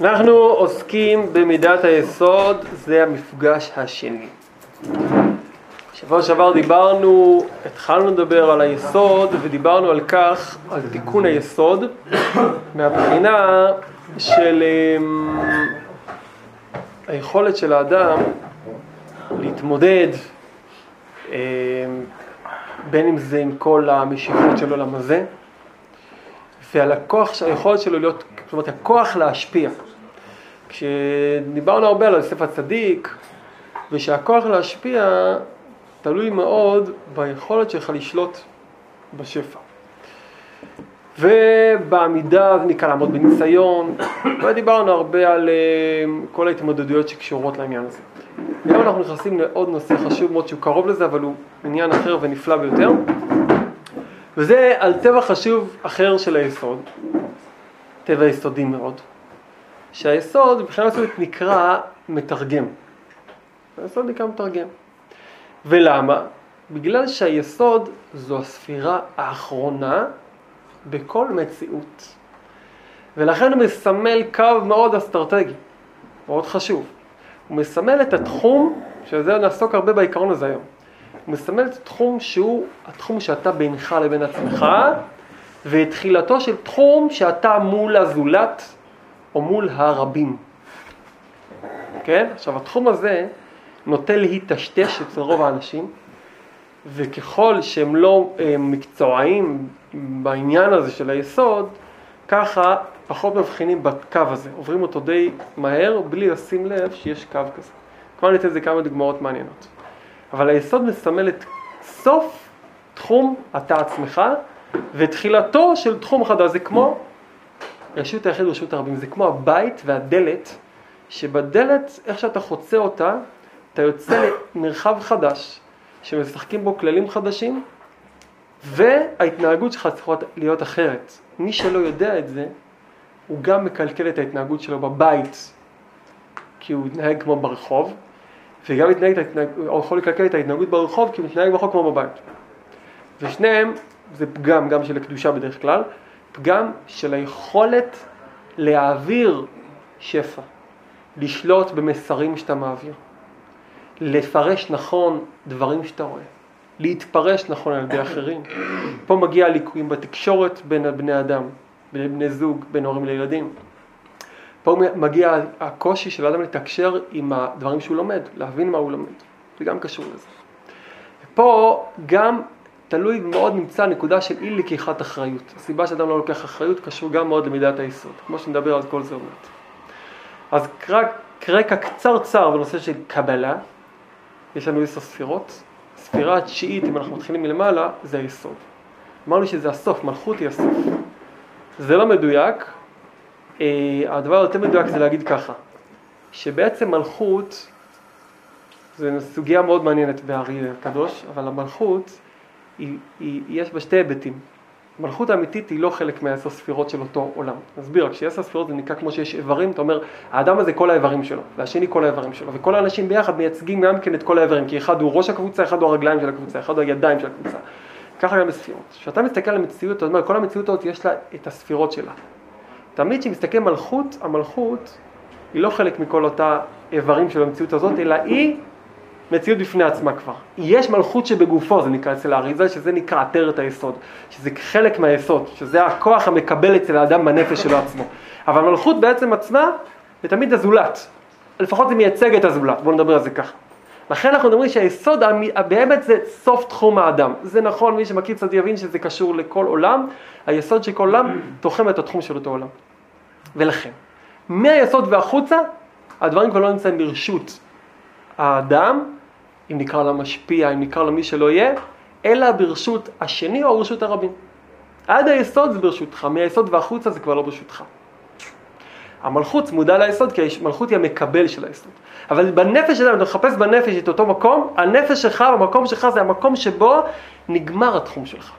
אנחנו עוסקים במידת היסוד, זה המפגש השני. שבוע שעבר דיברנו, התחלנו לדבר על היסוד ודיברנו על כך, על תיקון היסוד, מהבחינה של אמ, היכולת של האדם להתמודד אמ, בין אם זה עם כל המשיכות של עולם הזה ועל הכוח, היכולת שלו להיות, זאת אומרת הכוח להשפיע. כשדיברנו הרבה על יוסף הצדיק ושהכוח להשפיע תלוי מאוד ביכולת שלך לשלוט בשפע. ובעמידה זה נקרא לעמוד בניסיון, ודיברנו הרבה על אה, כל ההתמודדויות שקשורות לעניין הזה. היום אנחנו נכנסים לעוד נושא חשוב מאוד שהוא קרוב לזה, אבל הוא עניין אחר ונפלא ביותר, וזה על טבע חשוב אחר של היסוד, טבע יסודי מאוד, שהיסוד מבחינה מסוימת נקרא מתרגם. היסוד נקרא מתרגם. ולמה? בגלל שהיסוד זו הספירה האחרונה בכל מציאות. ולכן הוא מסמל קו מאוד אסטרטגי, מאוד חשוב. הוא מסמל את התחום, שזה נעסוק הרבה בעיקרון הזה היום. הוא מסמל את התחום שהוא התחום שאתה בינך לבין עצמך, ואת תחילתו של תחום שאתה מול הזולת או מול הרבים. כן? עכשיו התחום הזה נוטה להיטשטש אצל רוב האנשים, וככל שהם לא אה, מקצועיים בעניין הזה של היסוד, ככה פחות מבחינים בקו הזה, עוברים אותו די מהר בלי לשים לב שיש קו כזה. כבר ניתן לזה כמה דוגמאות מעניינות. אבל היסוד מסמל את סוף תחום אתה עצמך ותחילתו של תחום חדש, זה כמו רשות היחיד ורשות הרבים, זה כמו הבית והדלת, שבדלת, איך שאתה חוצה אותה, אתה יוצא למרחב חדש, שמשחקים בו כללים חדשים, וההתנהגות שלך צריכה להיות אחרת. מי שלא יודע את זה, הוא גם מקלקל את ההתנהגות שלו בבית, כי הוא מתנהג כמו ברחוב, וגם מתנהג, הוא יכול לקלקל את ההתנהגות ברחוב כי הוא מתנהג ברחוב כמו בבית. ושניהם, זה פגם גם של הקדושה בדרך כלל, פגם של היכולת להעביר שפע, לשלוט במסרים שאתה מעביר. לפרש נכון דברים שאתה רואה, להתפרש נכון על ידי אחרים. פה מגיע הליקויים בתקשורת בין בני אדם, בין בני זוג, בין הורים לילדים. פה מגיע הקושי של האדם לתקשר עם הדברים שהוא לומד, להבין מה הוא לומד, זה גם קשור לזה. פה גם תלוי מאוד נמצא נקודה של אי לקיחת אחריות. הסיבה שאדם לא לוקח אחריות קשור גם מאוד למידת היסוד, כמו שנדבר על כל זה עוד מעט. אז רקע קצרצר בנושא של קבלה, יש לנו עשר ספירות. הספירה התשיעית, אם אנחנו מתחילים מלמעלה, זה היסוד. אמרנו שזה הסוף, מלכות היא הסוף. זה לא מדויק, אה, הדבר היותר מדויק זה להגיד ככה, שבעצם מלכות, זו סוגיה מאוד מעניינת בארי הקדוש, אבל המלכות, היא, היא, יש בה שתי היבטים. מלכות האמיתית היא לא חלק מהעשר ספירות של אותו עולם. נסביר, כשיש ספירות זה נקרא כמו שיש איברים, אתה אומר, האדם הזה כל האיברים שלו, והשני כל האיברים שלו, וכל האנשים ביחד מייצגים גם כן את כל האיברים, כי אחד הוא ראש הקבוצה, אחד הוא הרגליים של הקבוצה, אחד הוא הידיים של הקבוצה. ככה גם בספירות. כשאתה מסתכל על המציאות, אתה אומר, כל המציאות הזאת יש לה את הספירות שלה. תמיד כשמסתכל מלכות, המלכות היא לא חלק מכל אותה איברים של המציאות הזאת, אלא היא מציאות בפני עצמה כבר. יש מלכות שבגופו, זה נקרא אצל האריזה, שזה נקרא עטרת היסוד, שזה חלק מהיסוד, שזה הכוח המקבל אצל האדם בנפש שלו עצמו. אבל מלכות בעצם עצמה זה תמיד הזולת, לפחות זה מייצג את הזולת, בואו נדבר על זה ככה. לכן אנחנו מדברים שהיסוד באמת זה סוף תחום האדם. זה נכון, מי שמכיר קצת יבין שזה קשור לכל עולם, היסוד של כל עולם תוחם את התחום של אותו עולם. ולכן, מהיסוד והחוצה, הדברים כבר לא נמצאים ברשות האדם, אם נקרא לה משפיע, אם נקרא לה מי שלא יהיה, אלא ברשות השני או ברשות הרבים. עד היסוד זה ברשותך, מהיסוד והחוצה זה כבר לא ברשותך. המלכות צמודה ליסוד, כי המלכות היא המקבל של היסוד. אבל בנפש שלנו, אתה מחפש בנפש את אותו מקום, הנפש שלך, המקום שלך זה המקום שבו נגמר התחום שלך.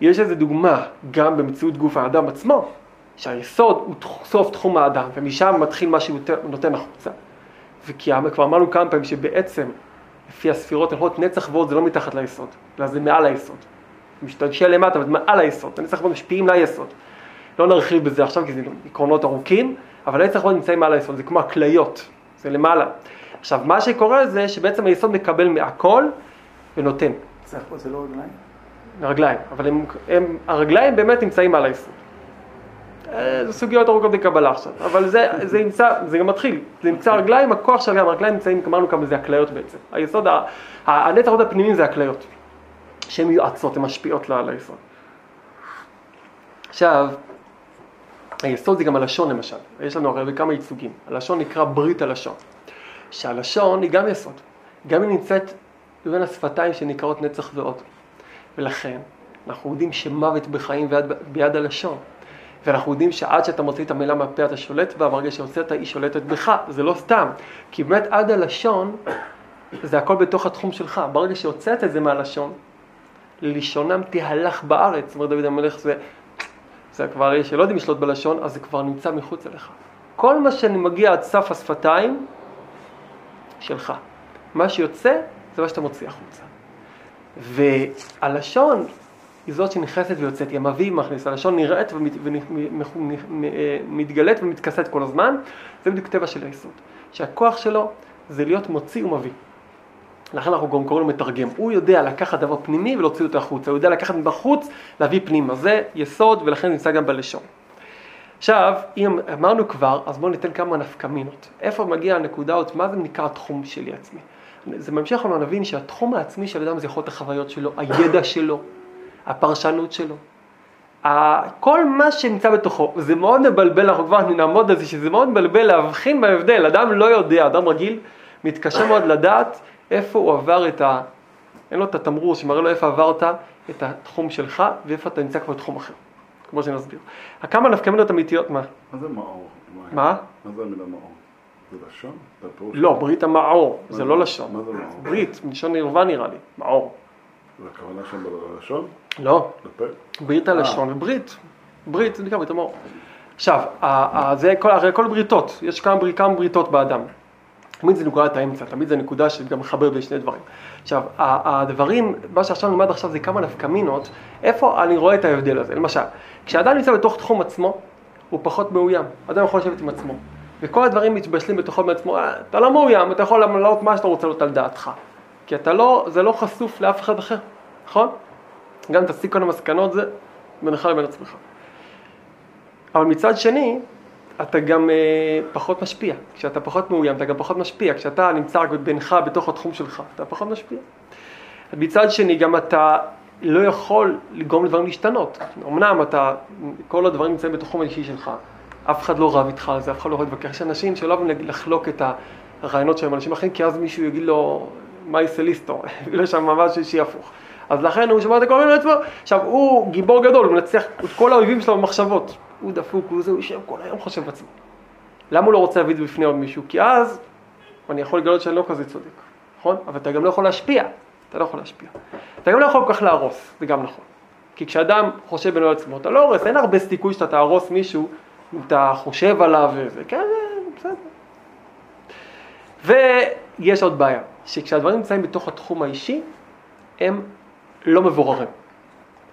יש איזו דוגמה גם במציאות גוף האדם עצמו, שהיסוד הוא סוף תחום האדם, ומשם מתחיל מה שהוא נותן החוצה. וכי כבר אמרנו כמה פעמים שבעצם, לפי הספירות הלכות נצח ועוד זה לא מתחת ליסוד, אלא זה מעל היסוד. משתגשע למטה, אבל מעל היסוד, הנצח ועוד משפיעים ליסוד. לא נרחיב בזה עכשיו כי זה עקרונות ארוכים, אבל העץ החול נמצאים מעל היסוד, זה כמו הכליות, זה למעלה. עכשיו, מה שקורה זה שבעצם היסוד מקבל מהכל ונותן. זה זה לא רגליים? הרגליים, אבל הם, הם, הרגליים באמת נמצאים על היסוד. אה, זה סוגיות ארוכות לקבלה עכשיו, אבל זה, זה נמצא, זה גם מתחיל, זה נמצא הרגליים, הכוח של הרגליים, נמצאים, אמרנו כמה זה הכליות בעצם. היסוד, הנצח עוד הפנימיים זה הכליות, שהן יועצות, הן משפיעות על היסוד. עכשיו, היסוד זה גם הלשון למשל, יש לנו הרי בכמה ייצוגים, הלשון נקרא ברית הלשון, שהלשון היא גם יסוד, גם היא נמצאת בין השפתיים שנקראות נצח ועוד, ולכן אנחנו יודעים שמוות בחיים ביד, ביד הלשון, ואנחנו יודעים שעד שאתה מוציא את המילה מהפה אתה שולט בה, ברגע שהוצאת היא שולטת בך, זה לא סתם, כי באמת עד הלשון זה הכל בתוך התחום שלך, ברגע שהוצאת את זה מהלשון, ללשונם תהלך בארץ, אומר דוד המלך, זה, זה כבר, יש שלא יודעים לשלוט בלשון, אז זה כבר נמצא מחוץ אליך. כל מה שאני מגיע עד סף השפתיים, שלך. מה שיוצא, זה מה שאתה מוציא החוצה. והלשון היא זאת שנכנסת ויוצאת, היא המביא מכניס, הלשון נראית ומתגלית אה, ומתכסת כל הזמן, זה בדיוק טבע של היסוד, שהכוח שלו זה להיות מוציא ומביא. לכן אנחנו גם קוראים לו מתרגם, הוא יודע לקחת דבר פנימי ולהוציא אותו החוצה, הוא יודע לקחת מבחוץ, להביא פנימה, זה יסוד ולכן נמצא גם בלשון. עכשיו, אם אמרנו כבר, אז בואו ניתן כמה נפקמינות. איפה מגיעה הנקודה עוד, מה זה נקרא התחום שלי עצמי? זה ממשיך לנו להבין שהתחום העצמי של אדם זה יכול להיות החוויות שלו, הידע שלו, הפרשנות שלו. כל מה שנמצא בתוכו, זה מאוד מבלבל, אנחנו כבר נעמוד על זה, שזה מאוד מבלבל להבחין בהבדל, אדם לא יודע, אדם רגיל מתקשה מאוד לדעת איפה הוא עבר את ה... אין לו את התמרור שמראה לו איפה עברת את התחום שלך ואיפה אתה נמצא כבר בתחום אחר, כמו שנסביר. כמה נפקמינות אמיתיות, מה? מה זה מאור? מה? מה זה המילה מאור? זה לשון? לא, ברית המאור, זה לא לשון. מה זה מאור? ברית, מלשון ערווה נראה לי, מאור. זה הכוונה שם בלשון? לא. ברית הלשון אה. וברית. ברית זה נקרא ברית המאור. עכשיו, זה כל, הרי כל בריתות, יש כמה, כמה בריתות באדם. תמיד זה נקודת האמצע, תמיד זה נקודה שגם מחבר בין שני דברים. עכשיו, הדברים, מה שעכשיו נלמד עכשיו זה כמה נפקמינות, איפה אני רואה את ההבדל הזה. למשל, כשאדם נמצא בתוך תחום עצמו, הוא פחות מאוים. אדם יכול לשבת עם עצמו. וכל הדברים מתבשלים בתוכו בעצמו, אה, אתה לא מאוים, אתה יכול לעלות מה שאתה רוצה לעלות על דעתך. כי אתה לא, זה לא חשוף לאף אחד אחר, נכון? גם תסיק כל המסקנות זה בינך לבין עצמך. אבל מצד שני, אתה גם אה, פחות משפיע. כשאתה פחות מאוים, אתה גם פחות משפיע. כשאתה נמצא רק בינך, בתוך התחום שלך, אתה פחות משפיע. מצד שני, גם אתה לא יכול לגרום לדברים להשתנות. אמנם אתה, כל הדברים נמצאים בתחום האישי שלך, אף אחד לא רב איתך על זה, אף אחד לא יכול להתווכח. יש אנשים שלא אוהבים לחלוק את הרעיונות שלהם עם אנשים אחרים, כי אז מישהו יגיד לו, מה יסליסטו, יגיד לו שם ממש אישי הפוך. אז לכן הוא שמע את הכל לעצמו, עכשיו הוא גיבור גדול, הוא מנצח את כל האויבים שלו במחשבות. הוא דפוק, הוא זה, הוא יושב כל היום חושב בעצמו. למה הוא לא רוצה להביא את זה בפני עוד מישהו? כי אז אני יכול לגלות שאני לא כזה צודק, נכון? אבל אתה גם לא יכול להשפיע, אתה לא יכול להשפיע. אתה גם לא יכול כל כך להרוס, זה גם נכון. כי כשאדם חושב בנו עצמו, אתה לא הורס, אין הרבה סיכוי שאתה תהרוס מישהו אם אתה חושב עליו וזה, כן, בסדר. ויש עוד בעיה, שכשהדברים נמצאים בתוך התחום האישי, הם לא מבוררים,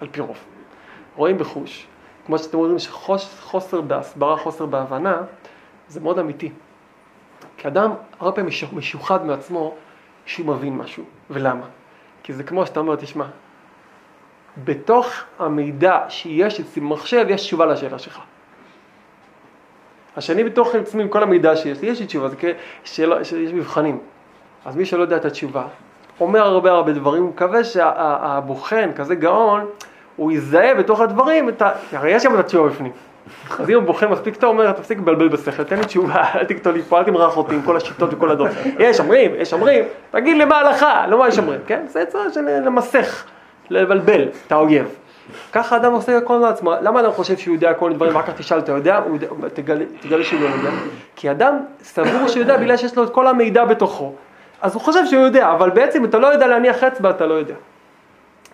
על פי רוב. רואים בחוש, כמו שאתם רואים שחוסר בהסברה, חוסר בהבנה, זה מאוד אמיתי. כי אדם הרבה פעמים משוחד מעצמו שהוא מבין משהו. ולמה? כי זה כמו שאתה אומר, תשמע, בתוך המידע שיש אצלי במחשב, יש תשובה לשאלה שלך. השני בתוך עצמי, עם כל המידע שיש לי, יש לי תשובה, זה כאלה, יש מבחנים. אז מי שלא יודע את התשובה, אומר הרבה הרבה דברים, הוא מקווה שהבוחן, כזה גאון, הוא יזהה בתוך הדברים את ה... הרי יש שם את התשובה בפנים. אז אם הוא בוחן מספיק טוב, אומר, תפסיק לבלבל בשכל, תן לי תשובה, אל תקטול לי פה, אל תמרח אותי עם כל השיטות וכל הדעות. יש אומרים, יש אומרים, תגיד לי מה ההלכה, לא מה יש אומרים, כן? זה עצה של למסך, לבלבל את האויב. ככה אדם עושה הכל מעצמו. למה אדם חושב שהוא יודע כל דברים, ואחר כך תשאל, אתה יודע? תגלה שהוא לא יודע. כי אדם סבור שהוא יודע בגלל שיש לו את כל המידע בתוכו. אז הוא חושב שהוא יודע, אבל בעצם אתה לא יודע להניח אצבע, אתה לא יודע.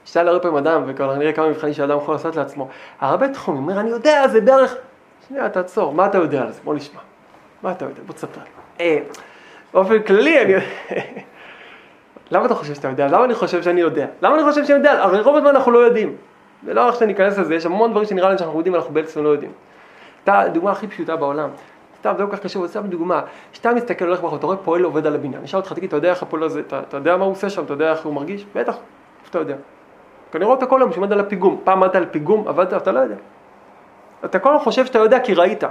שאל הרבה פעמים אדם, וכבר נראה כמה מבחנים שאדם יכול לעשות לעצמו, הרבה תחומים, הוא אומר, אני יודע, זה בערך, שנייה, תעצור, מה אתה יודע על זה? בוא נשמע. מה אתה יודע? בוא תספר. אה, באופן כללי, אני... למה אתה חושב שאתה יודע? למה אני חושב שאני יודע? למה אני חושב שאני יודע? הרי רוב הזמן אנחנו לא יודעים. ולא איך שאני אכנס לזה, יש המון דברים שנראה לי שאנחנו יודעים ואנחנו בעצם לא יודעים. אתה, הדוגמה הכי פשוטה בעולם, סתם, זה לא כל כך קשור, סתם דוגמה, כשאתה מסתכל, הולך ברחוב, אתה רואה פועל עובד על הבניין, אני אשאל אותך, תגיד, אתה יודע איך הפועל הזה, אתה, אתה יודע מה הוא עושה שם, אתה יודע איך הוא מרגיש? בטח, איפה אתה יודע? כנראה אותו כל יום שעומד על הפיגום, פעם עמדת על פיגום, עבדת, אתה לא יודע. אתה כל הזמן חושב שאתה יודע כי ראית,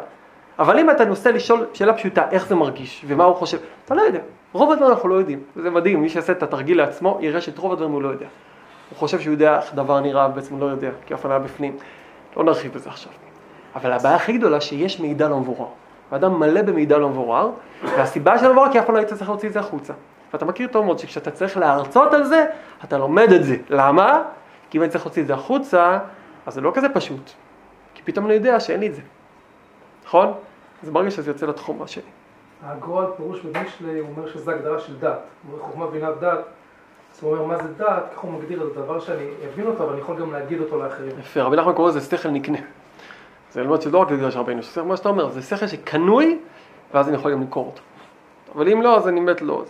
אבל אם אתה נוסע לשאול שאלה פשוטה, איך זה מרגיש, ומה הוא חושב, אתה לא יודע. רוב הדברים אנחנו לא יודעים, וזה מדהים, מי שיעשה את התרגיל לעצמו, יראה שאת רוב הדברים הוא לא יודע. הוא חושב שהוא יודע איך דבר נראה, ובעצם לא יודע, כי אף אחד היה בפנים. לא נרחיב בזה עכשיו. אבל הבעיה הכי גדולה שיש מידע לא מבורר. האדם מלא במידע לא מבורר, והסיבה שלא מבורר כי אף פעם לא היית צריך להוציא את זה החוצה. ואתה מכיר טוב מאוד שכשאתה צריך להרצות על זה, אתה לומד את זה. למה? כי אם אני צריך להוציא את זה החוצה, אז זה לא כזה פשוט. כי פתאום אני יודע שאין לי את זה. נכון? אז ברגע שזה יוצא לתחום השני. הגרוע פירוש במשלי, הוא אומר שזה הגדרה של דת. הוא אומר חוכמה בינת דת. אז הוא אומר מה זה דת, ככה הוא מגדיר את זה, דבר שאני אבין אותו, אבל אני יכול גם להגיד אותו לאחרים. יפה, רבי נחמן קורא לזה שכל נקנה. זה ללמוד שלא רק בגלל שרבנו, זה מה שאתה אומר, זה שכל שקנוי, ואז אני יכול גם למכור אותו. אבל אם לא, אז אני מת לא.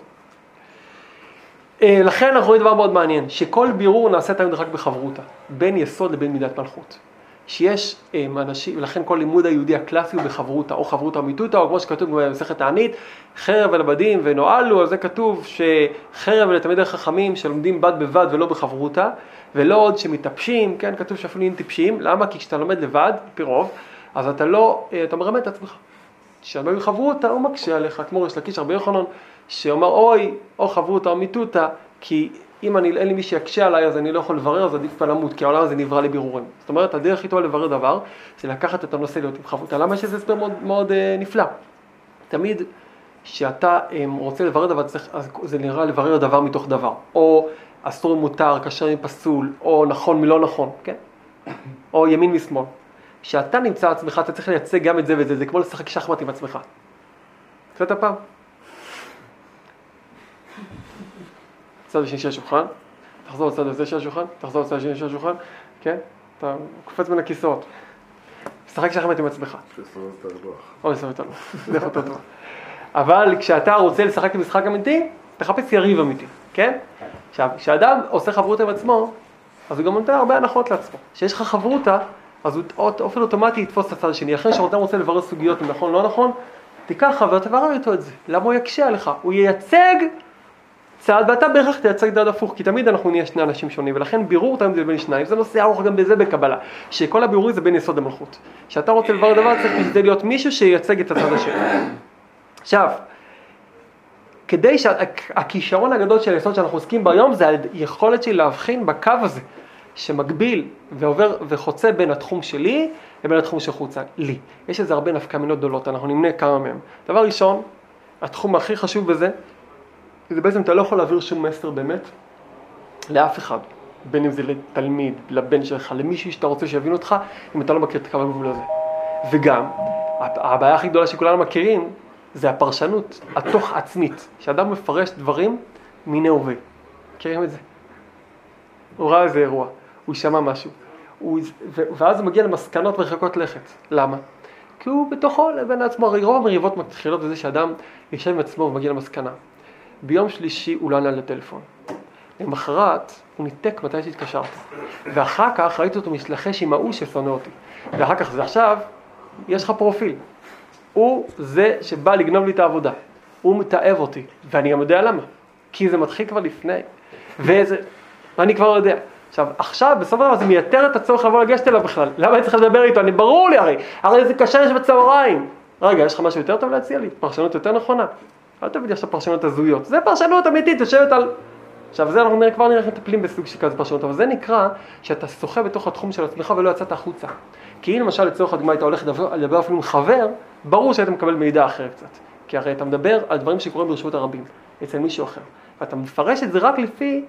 אה, לכן אנחנו רואים דבר מאוד מעניין, שכל בירור נעשה תמיד רק בחברותא, בין יסוד לבין מידת מלכות. שיש אה, אנשים, ולכן כל לימוד היהודי הקלאסי הוא בחברותא, או חברותא אמיתותא, או כמו שכתוב במסכת הענית, חרב ולבדים ונועלו, על זה כתוב שחרב לתלמידי חכמים שלומדים בד בבד ולא בחברותא, ולא עוד שמתאפשים, כן, כתוב שאפילו נהיים טיפשים, למה? כי כשאתה לומד לבד, פי רוב, אז אתה לא, אה, אתה מרמה את עצמך. כשאתה בחברותא הוא מקשה עליך, כמו ריש לקיש רבי יוחנן, שאומר אוי, או חברותא או מיתותא, כי אם אני, אין לי מי שיקשה עליי אז אני לא יכול לברר, אז עדיף כבר למות, כי העולם הזה נברא לבירורים. זאת אומרת, הדרך הכי טובה לברר דבר, זה לקחת את הנושא להיות עם חברותא. למה יש איזה הסבר מאוד, מאוד אה, נפלא? תמיד כשאתה אה, רוצה לברר דבר, צריך, אז זה נראה לברר דבר מתוך דבר. או אסור מותר, כשר עם פסול, או נכון מלא נכון, כן? או ימין משמאל. כשאתה נמצא עצמך, אתה צריך לייצג גם את זה ואת זה, זה כמו לשחק שחמט עם עצמך. קצת הפעם. צד השני של השולחן, תחזור לצד הזה של השולחן, תחזור לצד השני של השולחן, כן? אתה קופץ בין הכיסאות. משחק שחמט עם עצמך. שסובב את הלוח. או לסובב את הלוח, זה אותו דבר. אבל כשאתה רוצה לשחק במשחק אמיתי, תחפש יריב אמיתי, כן? עכשיו, כשאדם עושה חברותא עם עצמו, אז הוא גם נותן הרבה הנחות לעצמו. כשיש לך חברותא, אז הוא באופן אוטומטי יתפוס את הצד השני. אחרי שאדם רוצה לברר סוגיות אם נכון או לא נכון, תיקח חבר, תברר איתו את זה. למה הוא יקשה עליך? הוא ייצג צעד, ואתה בהכרח תייצג צעד הפוך, כי תמיד אנחנו נהיה שני אנשים שונים, ולכן בירור תמיד זה בין שניים, זה נושא ארוך גם בזה בקבלה, שכל הבירורים זה בין יסוד המלכות. כשאתה רוצה לברר דבר צריך בשביל להיות מישהו שייצג את הצד השני. עכשיו, כדי שהכישרון הגדול של היסוד שאנחנו עוסקים בו היום זה היכולת שלי להבחין בקו הזה שמקביל ועובר וחוצה בין התחום שלי לבין התחום שחוצה לי. יש לזה הרבה נפקא מינות גדולות, אנחנו נמנה כמה מהם. דבר ראשון, התחום הכי חשוב בזה, זה בעצם אתה לא יכול להעביר שום מסר באמת לאף אחד, בין אם זה לתלמיד, לבן שלך, למישהו שאתה רוצה שיבין אותך, אם אתה לא מכיר את קו הגבול הזה. וגם, הבעיה הכי גדולה שכולנו מכירים, זה הפרשנות התוך עצמית, שאדם מפרש דברים מיני הווה. מכירים את זה? הוא ראה איזה אירוע, הוא שמע משהו, הוא, ואז הוא מגיע למסקנות מרחקות לכת. למה? כי הוא בתוכו לבין עצמו, הרי רוב המריבות מתחילות בזה שאדם יושב עם עצמו ומגיע למסקנה. ביום שלישי הוא לא ענה לטלפון. למחרת הוא ניתק מתי שהתקשרתי. ואחר כך ראיתי אותו מתלחש עם ההוא ששונא אותי. ואחר כך זה עכשיו, יש לך פרופיל. הוא זה שבא לגנוב לי את העבודה. הוא מתעב אותי, ואני גם יודע למה. כי זה מתחיל כבר לפני. וזה, ואני כבר יודע. עכשיו, עכשיו, בסוף הדבר זה מייתר את הצורך לבוא לגשת אליו בכלל. למה אני צריך לדבר איתו? אני ברור לי הרי. הרי זה קשה יש בצהריים. רגע, יש לך משהו יותר טוב להציע לי? פרשנות יותר נכונה? אל תביא לי עכשיו פרשנות הזויות. זה פרשנות אמיתית, יושבת על... עכשיו, זה אנחנו נראה, כבר נראה איך מטפלים בסוג של כזה פרשנות, אבל זה נקרא שאתה שוחה בתוך התחום של עצמך ולא יצאת החוצה. כי אם למשל לצורך הדוגמה היית הולך לדבר אפילו עם חבר, ברור שהיית מקבל מידע אחר קצת. כי הרי אתה מדבר על דברים שקורים ברשות הרבים, אצל מישהו אחר. ואתה מפרש את זה רק לפי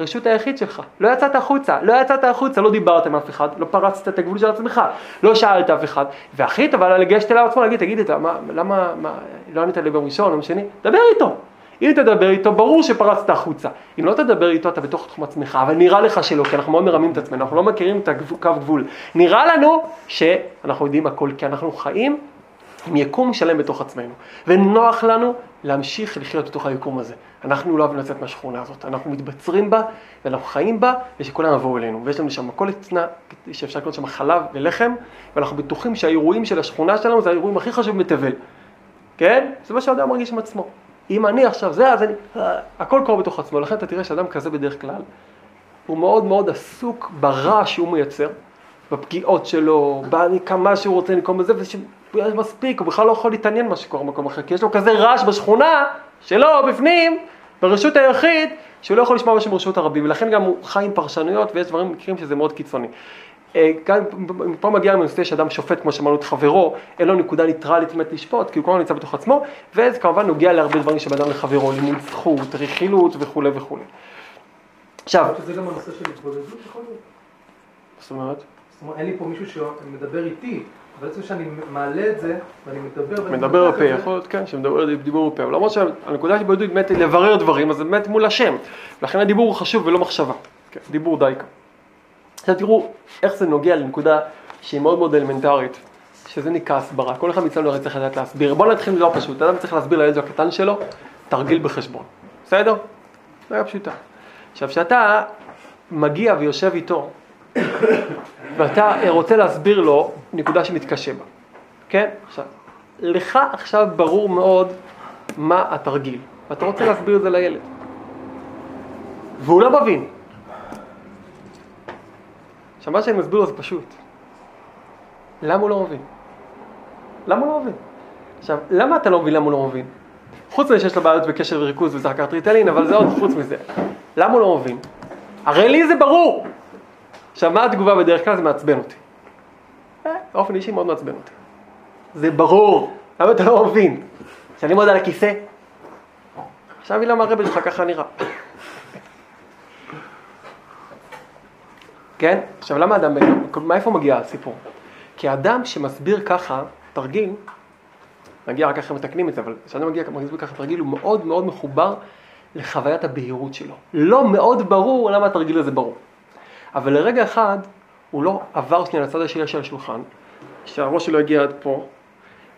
רשות היחיד שלך. לא יצאת החוצה, לא יצאת החוצה, לא דיברת עם אף אחד, לא פרצת את הגבול של עצמך, לא שאלת אף אחד. והכי טוב היה לגשת אליו עצמו, להגיד, תגיד, אתה, מה, למה, מה, לא ענית לי ביום ראשון, יום שני? דבר איתו. אם תדבר איתו, ברור שפרצת החוצה. אם לא תדבר איתו, אתה בתוך תחום עצמך, אבל נראה לך שלא, כי אנחנו מאוד מרמים את עצמנו, אנחנו לא מכירים את הקו גבול. נראה לנו שאנחנו יודעים הכל, כי אנחנו חיים עם יקום שלם בתוך עצמנו, ונוח לנו להמשיך לחיות בתוך היקום הזה. אנחנו לא אוהבים לצאת מהשכונה הזאת, אנחנו מתבצרים בה, ואנחנו חיים בה, ושכולם יבואו אלינו. ויש לנו שם מכולת צנע, שאפשר לקנות שם חלב ולחם, ואנחנו בטוחים שהאירועים של השכונה שלנו זה האירועים הכי חשובים בתבל. כן? זה מה שאדם מרגיש עם עצמו. אם אני עכשיו זה, אז אני... אה, הכל קורה בתוך עצמו, לכן אתה תראה שאדם כזה בדרך כלל, הוא מאוד מאוד עסוק ברע שהוא מייצר, בפגיעות שלו, כמה שהוא רוצה לנקום בזה, ומספיק, הוא בכלל לא יכול להתעניין מה שקורה במקום אחר, כי יש לו כזה רעש בשכונה שלו, בפנים, ברשות היחיד, שהוא לא יכול לשמוע בשם רשות הרבים, ולכן גם הוא חי עם פרשנויות, ויש דברים, מקרים שזה מאוד קיצוני. אה, כאן, פה מגיע לנו נושא שאדם שופט, כמו שאמרנו, את חברו, אין לו נקודה ניטרלית באמת לשפוט, כי הוא כל הזמן נמצא בתוך עצמו, וזה כמובן נוגע להרבה דברים שבאדם לחברו, לימוד זכות, רכילות וכולי וכולי. עכשיו... זה גם הנושא של התבודדות יכול להיות? זאת אומרת? אומרת, אין לי פה מישהו שמדבר איתי, אבל בעצם שאני מעלה את זה, ואני מדבר... מדבר בפה, יכול להיות, כן, שמדבר דיבור בפה, אבל למרות שהנקודה של התבודדות באמת היא לברר דברים, אז זה באמת מול השם, לכן הדיבור הוא חשוב ולא מחשבה, כן, דיבור די כאן. עכשיו תראו איך זה נוגע לנקודה שהיא מאוד מאוד אלמנטרית, שזה נקרא הסברה. כל אחד מאיתנו הרי צריך לדעת להסביר. בואו נתחיל לא פשוט, אדם צריך להסביר לילד הקטן שלו תרגיל בחשבון, בסדר? זה היה פשוטה. עכשיו, כשאתה מגיע ויושב איתו, ואתה רוצה להסביר לו נקודה שמתקשה בה, כן? עכשיו, לך עכשיו ברור מאוד מה התרגיל, ואתה רוצה להסביר את זה לילד. והוא לא מבין, עכשיו מה שאני מסביר לו זה פשוט. למה הוא לא מבין? למה הוא לא מבין? עכשיו, למה אתה לא מבין למה הוא לא מבין? חוץ מזה שיש לו בעיות בקשר וריכוז וזה רק ריטלין, אבל זה עוד חוץ מזה. למה הוא לא מבין? הרי לי זה ברור! עכשיו, מה התגובה בדרך כלל? זה מעצבן אותי. אה, באופן אישי מאוד מעצבן אותי. זה ברור, למה אתה לא מבין? שאני מאוד על הכיסא? עכשיו היא למה הרבל שלך ככה נראה. כן? עכשיו למה אדם, מאיפה מגיע הסיפור? כי אדם שמסביר ככה תרגיל, נגיע רק אחרי מתקנים את זה, אבל כשאדם מגיע מסביר ככה תרגיל הוא מאוד מאוד מחובר לחוויית הבהירות שלו. לא מאוד ברור למה התרגיל הזה ברור. אבל לרגע אחד הוא לא עבר שנייה לצד השני של השולחן, שהראש שלו הגיע עד פה,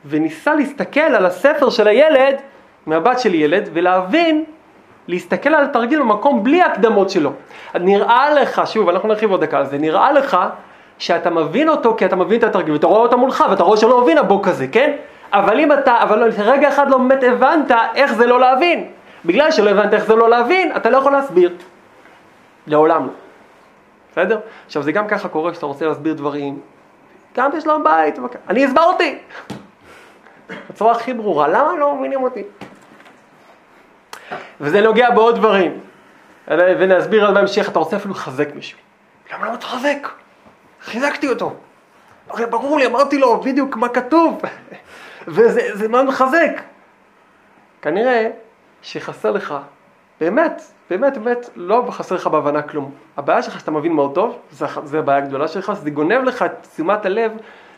וניסה להסתכל על הספר של הילד, מהבת של ילד, ולהבין להסתכל על התרגיל במקום בלי הקדמות שלו. נראה לך, שוב, אנחנו נרחיב עוד דקה על זה, נראה לך שאתה מבין אותו כי אתה מבין את התרגיל, ואתה רואה אותו מולך, ואתה רואה שלא מבין הבוק הזה, כן? אבל אם אתה, אבל רגע אחד לא באמת הבנת איך זה לא להבין. בגלל שלא הבנת איך זה לא להבין, אתה לא יכול להסביר. לעולם לא. בסדר? עכשיו זה גם ככה קורה כשאתה רוצה להסביר דברים, גם בשלום בית, אני הסברתי. בצורה הכי ברורה, למה לא מבינים אותי? וזה נוגע בעוד דברים. ונסביר על בהמשך, אתה רוצה אפילו לחזק מישהו. למה לא מתחזק? חיזקתי אותו. הרי ברור לי, אמרתי לו בדיוק מה כתוב, וזה מאוד מחזק. כנראה שחסר לך, באמת, באמת, באמת, לא חסר לך בהבנה כלום. הבעיה שלך שאתה מבין מאוד טוב, זו הבעיה הגדולה שלך, זה גונב לך את תשומת הלב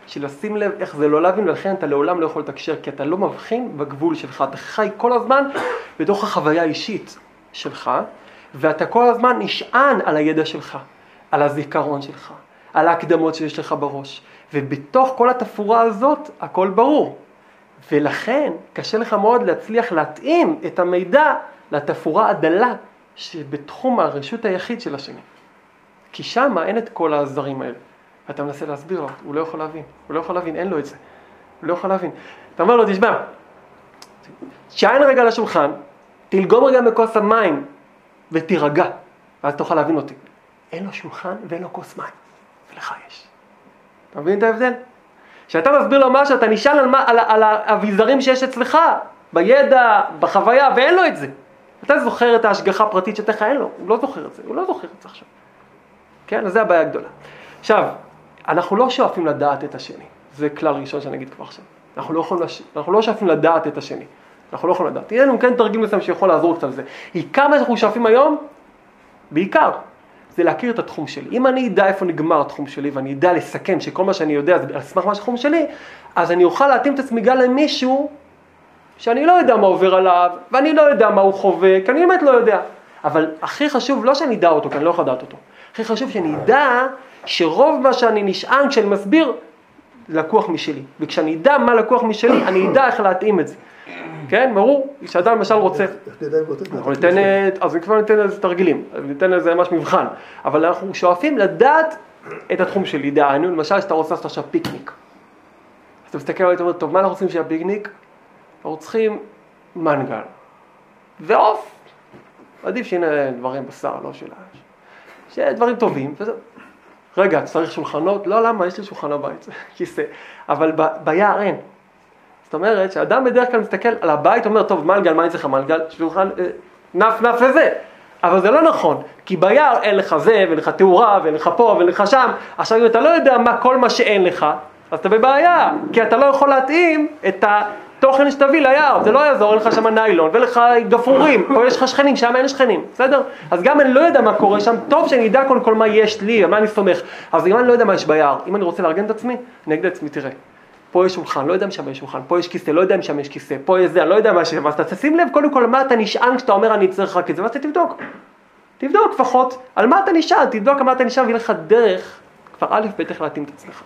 של לשים לב איך זה לא להבין, ולכן אתה לעולם לא יכול לתקשר, כי אתה לא מבחין בגבול שלך, אתה חי כל הזמן בתוך החוויה האישית שלך, ואתה כל הזמן נשען על הידע שלך, על הזיכרון שלך, על ההקדמות שיש לך בראש, ובתוך כל התפאורה הזאת הכל ברור. ולכן קשה לך מאוד להצליח להתאים את המידע לתפאורה הדלה שבתחום הרשות היחיד של השני. כי שם אין את כל הזרים האלה. ואתה מנסה להסביר לו, הוא לא יכול להבין, הוא לא יכול להבין, אין לו את זה, הוא לא יכול להבין. אתה אומר לו, תשמע, תשען רגע על השולחן, תלגום רגע בכוס המים ותירגע, ואז תוכל להבין אותי. אין לו שולחן ואין לו כוס מים, ולך יש. אתה מבין את ההבדל? כשאתה מסביר לו משהו, אתה נשאל על, על, על האביזרים שיש אצלך, בידע, בחוויה, ואין לו את זה. אתה זוכר את ההשגחה הפרטית שלך, אין לו, הוא לא זוכר את זה, הוא לא זוכר את זה עכשיו. כן, אז זה הבעיה הגדולה. עכשיו, אנחנו לא שואפים לדעת את השני, זה כלל ראשון שאני אגיד כבר עכשיו. אנחנו לא, לש... אנחנו לא שואפים לדעת את השני, אנחנו לא יכולים לדעת. יהיה לנו כן תרגיל מסוים שיכול לעזור קצת לזה. עיקר מה שאנחנו שואפים היום, בעיקר, זה להכיר את התחום שלי. אם אני אדע איפה נגמר התחום שלי ואני אדע לסכם שכל מה שאני יודע זה על סמך מה שהתחום שלי, אז אני אוכל להתאים את עצמי גם למישהו שאני לא יודע מה עובר עליו, ואני לא יודע מה הוא חווה, כי אני באמת לא יודע. אבל הכי חשוב, לא שאני אדע אותו, כי אני לא יכול לדעת אותו. הכי חשוב שאני אדע שרוב מה שאני נשען כשאני מסביר, לקוח משלי. וכשאני אדע מה לקוח משלי, אני אדע איך להתאים את זה. כן, ברור, כשאדם למשל רוצה, אנחנו ניתן, אז כבר ניתן לזה תרגילים, ניתן לזה ממש מבחן, אבל אנחנו שואפים לדעת את התחום שלי, דהיינו, למשל שאתה רוצה לעשות עכשיו פיקניק. אז אתה מסתכל עליי ואתה אומר, טוב, מה אנחנו רוצים שיהיה פיקניק? אנחנו צריכים מנגל ועוף. עדיף שהנה דברים בשר, לא של האש. שיהיה דברים טובים. רגע, צריך שולחנות? לא, למה? יש לי שולחן בבית, כיסא. אבל ב- ביער אין. זאת אומרת שאדם בדרך כלל מסתכל על הבית, אומר, טוב, מנגל, מה אני צריך מנגל? שולחן, אה, נף נף וזה. אבל זה לא נכון, כי ביער אין לך זה, ואין לך תאורה, ואין לך פה, ואין לך שם. עכשיו, אם אתה לא יודע מה כל מה שאין לך, אז אתה בבעיה, כי אתה לא יכול להתאים את התוכן שתביא ליער, זה לא יעזור, אין לך שם ניילון, ואין לך גפרורים, פה יש לך שכנים, שם אין שכנים, בסדר? אז גם אני לא יודע מה קורה שם, טוב שאני אדע קודם כל מה יש לי, על מה אני סומך. אז אם אני לא יודע מה יש ביער, אם אני רוצה לארגן את עצמי, אני אגיד לעצמי, תראה, פה יש שולחן, לא יודע אם שם יש שולחן, פה יש כיסא, לא יודע אם שם יש כיסא, פה יש זה, אני לא יודע מה יש, אז תשים לב קודם כל מה אתה נשען כשאתה אומר אני צריך רק את זה, ואז תבדוק. תבדוק לפחות על מה אתה נשען, תבדוק על מה אתה נשען ויהיה לך דרך, כבר א' ב' איך להתאים את עצמך.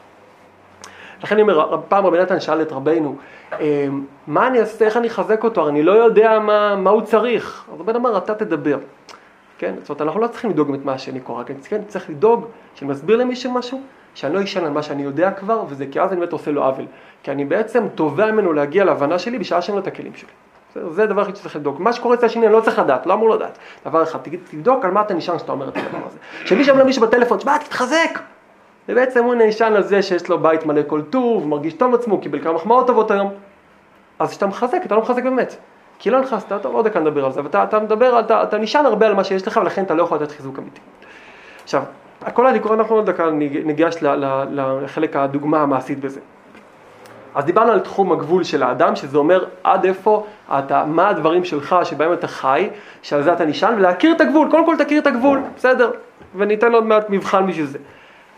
לכן אני אומר, פעם רבי נתן שאל את רבנו, "אמ, מה אני אעשה, איך אני אחזק אותו, אני לא יודע מה, מה הוא צריך. אז רבנו אמר, אתה תדבר. כן? זאת אומרת, אנחנו לא צריכים לדאוג את מה השני קורא, כן? כן? צריך לדאוג שאני מסביר למישהו משהו, שאני לא אשאל על מה שאני יודע כבר, וזה כי אז אני באמת עושה לו עוול. כי אני בעצם תובע ממנו להגיע להבנה שלי בשעה שאין לו את הכלים שלי. זה הדבר היחיד שצריך לבדוק. מה שקורה אצל השני אני לא צריך לדעת, לא אמור לדעת. דבר אחד, תבדוק על מה אתה נשען כשאתה אומר את הדבר הזה. כשמישהו אומר למישהו בטלפון, שמע, תתחזק! ובעצם הוא נשען על זה שיש לו בית מלא כל טוב, מרגיש טוב עצמו, קיבל כמה מחמאות טובות היום. אז כשאתה מחזק, אתה לא מחזק באמת. כי לא נכנסת, טוב, עוד דקה נדבר על זה, ואתה אתה מדבר, אתה, אתה נשען הרבה על מה שיש לך, ולכן אתה לא יכול לתת חיזוק אמיתי. עכשיו, הכל הדיכאון, אנחנו עוד דקה ניגש לחלק הדוגמה המעשית בזה. אז דיברנו על תחום הגבול של האדם, שזה אומר עד איפה אתה, מה הדברים שלך שבהם אתה חי, שעל זה אתה נשען, ולהכיר את הגבול, קודם כל תכיר את הגבול, בסדר, וניתן עוד מעט מבחן בשביל זה.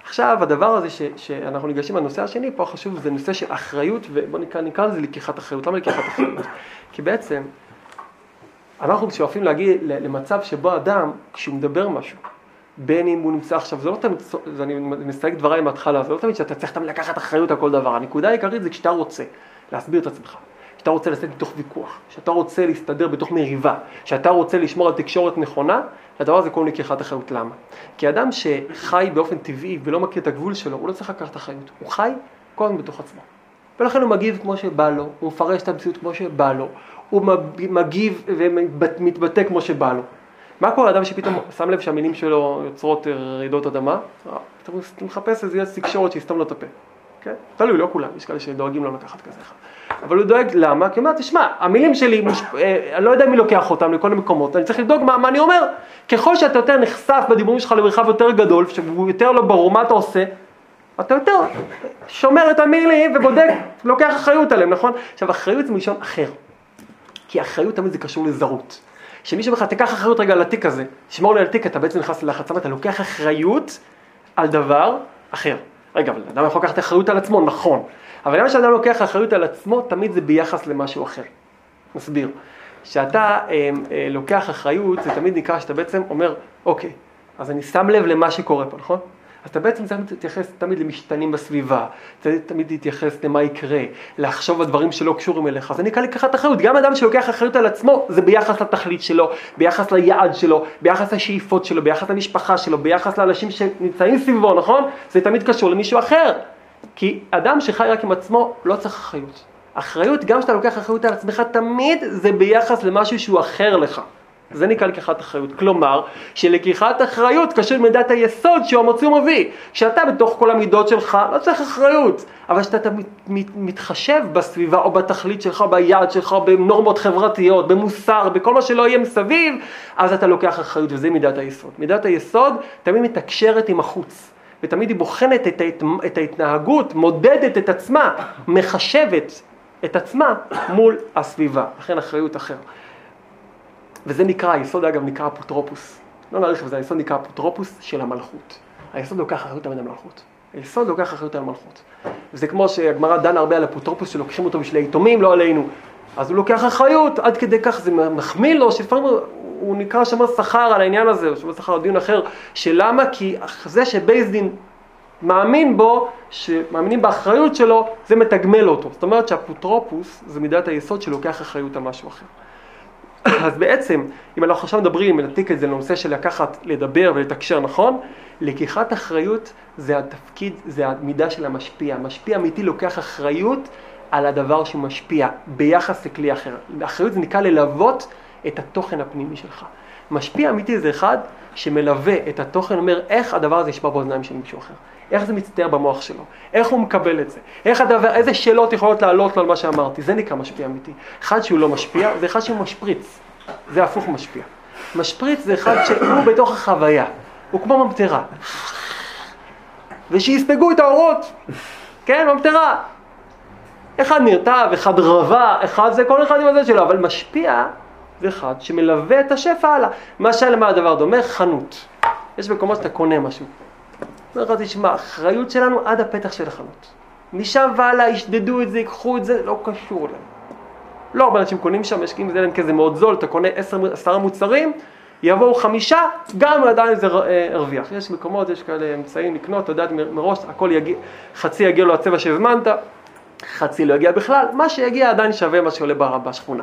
עכשיו, הדבר הזה ש, שאנחנו ניגשים לנושא השני, פה חשוב, זה נושא של אחריות, ובוא נקרא, נקרא לזה לקיחת אחריות. למה לקיחת אחריות? כי בעצם, אנחנו שואפים להגיע למצב שבו אדם, כשהוא מדבר משהו, בין אם הוא נמצא עכשיו, זה לא תמיד, אני מסייג דבריי מההתחלה, זה לא תמיד שאתה צריך תמיד לקחת אחריות על כל דבר. הנקודה העיקרית זה כשאתה רוצה להסביר את עצמך, כשאתה רוצה לצאת מתוך ויכוח, כשאתה רוצה להסתדר בתוך מריבה, כשאתה רוצה לשמור על תקשורת נכונה, לדבר הזה קוראים לקיחת אחריות. למה? כי אדם שחי באופן טבעי ולא מכיר את הגבול שלו, הוא לא צריך לקחת אחריות, הוא חי כל הזמן בתוך עצמו. ולכן הוא מגיב כמו שבא לו, הוא מפרש את המציאות כמו שבא לו, הוא מגיב ומתבטא כמו שבא לו. מה קורה לאדם שפתאום שם לב שהמילים שלו יוצרות רעידות אדמה? אה, הוא מחפש איזה תקשורת שיסתום לו את הפה. כן? תלוי, לא כולם, יש כאלה שדואגים לא לקחת כזה אחד. אבל הוא דואג, למה? כי הוא אומר, תשמע, המילים שלי, מוש... אה, אני לא יודע מי לוקח אותם לכל המקומות, אני צריך לבדוק מה, מה אני אומר. ככל שאתה יותר נחשף בדיבורים שלך למרחב יותר גדול, שהוא יותר לא ברור מה אתה עושה, אתה יותר שומר את המילים ובודק, לוקח אחריות עליהם, נכון? עכשיו, אחריות זה מלשון אחר. כי אחריות תמיד זה קשור לזרות. שמישהו לך, תיקח אחריות רגע על התיק הזה, שמור לי על תיק, אתה בעצם נכנס ללחץ, אתה לוקח אחריות על דבר אחר. רגע, אבל אדם יכול לקחת אחריות על עצמו, נכון. אבל למה שאדם לוקח אחריות על עצמו, תמיד זה ביחס למשהו אחר. נסביר. כשאתה אה, אה, לוקח אחריות, זה תמיד נקרא שאתה בעצם אומר, אוקיי, אז אני שם לב למה שקורה פה, נכון? אז אתה בעצם צריך להתייחס תמיד למשתנים בסביבה, צריך תמיד להתייחס למה יקרה, לחשוב על דברים שלא קשורים אליך, אז זה נקרא לקחת אחריות. גם אדם שלוקח אחריות על עצמו, זה ביחס לתכלית שלו, ביחס ליעד שלו, ביחס לשאיפות שלו, ביחס למשפחה שלו, ביחס לאנשים שנמצאים סביבו, נכון? זה תמיד קשור למישהו אחר. כי אדם שחי רק עם עצמו, לא צריך אחריות. אחריות, גם כשאתה לוקח אחריות על עצמך, תמיד זה ביחס למשהו שהוא אחר לך. זה נקרא לקיחת אחריות. כלומר, שלקיחת אחריות קשור למידת היסוד שהוא המוציא ומביא. כשאתה בתוך כל המידות שלך, לא צריך אחריות, אבל כשאתה מת, מת, מתחשב בסביבה או בתכלית שלך, ביעד שלך, בנורמות חברתיות, במוסר, בכל מה שלא יהיה מסביב, אז אתה לוקח אחריות, וזה מידת היסוד. מידת היסוד תמיד מתקשרת עם החוץ. ותמיד היא בוחנת את, ההת... את ההתנהגות, מודדת את עצמה, מחשבת את עצמה מול הסביבה. לכן אחריות אחר. וזה נקרא, היסוד אגב נקרא אפוטרופוס. לא נאריך בזה, היסוד נקרא אפוטרופוס של המלכות. היסוד לוקח אחריות על המלכות. היסוד לוקח אחריות על המלכות. וזה כמו שהגמרא דנה הרבה על אפוטרופוס שלוקחים אותו בשביל היתומים, לא עלינו. אז הוא לוקח אחריות, עד כדי כך זה מחמיא לו, שלפעמים הוא נקרא שומר שכר על העניין הזה, או שומר שכר על דיון אחר, שלמה? כי זה שבייס דין מאמין בו, שמאמינים באחריות שלו, זה מתגמל אותו. זאת אומרת שהאפוטרופוס זה מידת היסוד שלוקח אחריות על משהו אחר. אז בעצם, אם אנחנו עכשיו מדברים, נעתיק את זה לנושא של לקחת, לדבר ולתקשר נכון, לקיחת אחריות זה התפקיד, זה המידה של המשפיע. המשפיע אמיתי לוקח אחריות על הדבר שהוא משפיע ביחס לכלי אחר. אחריות זה נקרא ללוות את התוכן הפנימי שלך. משפיע אמיתי זה אחד שמלווה את התוכן, אומר איך הדבר הזה ישמע באוזניים של מישהו אחר. איך זה מצטייר במוח שלו, איך הוא מקבל את זה, איך הדבר, איזה שאלות יכולות לעלות לו על מה שאמרתי, זה נקרא משפיע אמיתי. אחד שהוא לא משפיע, זה אחד שהוא משפריץ, זה הפוך משפיע. משפריץ זה אחד שהוא בתוך החוויה, הוא כמו ממטרה. ושיספגו את האורות, כן, ממטרה. אחד נרתע, אחד רבה, אחד זה כל אחד עם הזה שלו, אבל משפיע אחד שמלווה את השפע הלאה. משל למה הדבר דומה? חנות. יש מקומות שאתה קונה משהו. אומר לך, תשמע, האחריות שלנו עד הפתח של החנות. משם והלאה ישדדו את זה, ייקחו את זה, לא קשור להם. לא הרבה אנשים קונים שם, בזה להם כזה מאוד זול, אתה קונה עשר, עשרה מוצרים, יבואו חמישה, גם עדיין זה אה, הרוויח. יש מקומות, יש כאלה אמצעים לקנות, אתה יודע מראש, הכל יגיע, חצי יגיע לו הצבע שהזמנת, חצי לא יגיע בכלל, מה שיגיע עדיין שווה מה שעולה בשכונה.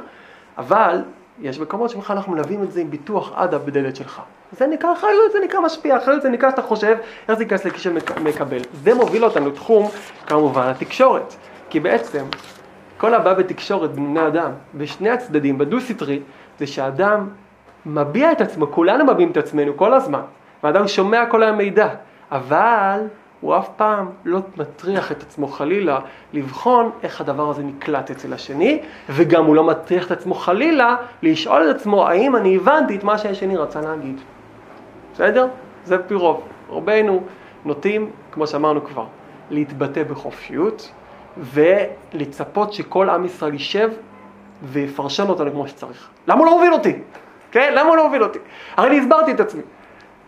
אבל יש מקומות שבכלל אנחנו מלווים את זה עם ביטוח עד הבדלת שלך. זה נקרא אחריות, זה נקרא משפיע, אחריות זה נקרא שאתה חושב איך זה ייכנס לכיס של מקבל. זה מוביל אותנו לתחום, כמובן, התקשורת. כי בעצם, כל הבעיה בתקשורת בין בני אדם, בשני הצדדים, בדו-סטרי, זה שאדם מביע את עצמו, כולנו מביעים את עצמנו כל הזמן, ואדם שומע כל היום מידע, אבל הוא אף פעם לא מטריח את עצמו חלילה לבחון איך הדבר הזה נקלט אצל השני, וגם הוא לא מטריח את עצמו חלילה לשאול את עצמו האם אני הבנתי את מה שהשני רצה להגיד. בסדר? זה פי רוב. רובנו נוטים, כמו שאמרנו כבר, להתבטא בחופשיות ולצפות שכל עם ישראל יישב ויפרשן אותנו כמו שצריך. למה הוא לא מוביל אותי? כן? למה הוא לא מוביל אותי? הרי אני הסברתי את עצמי.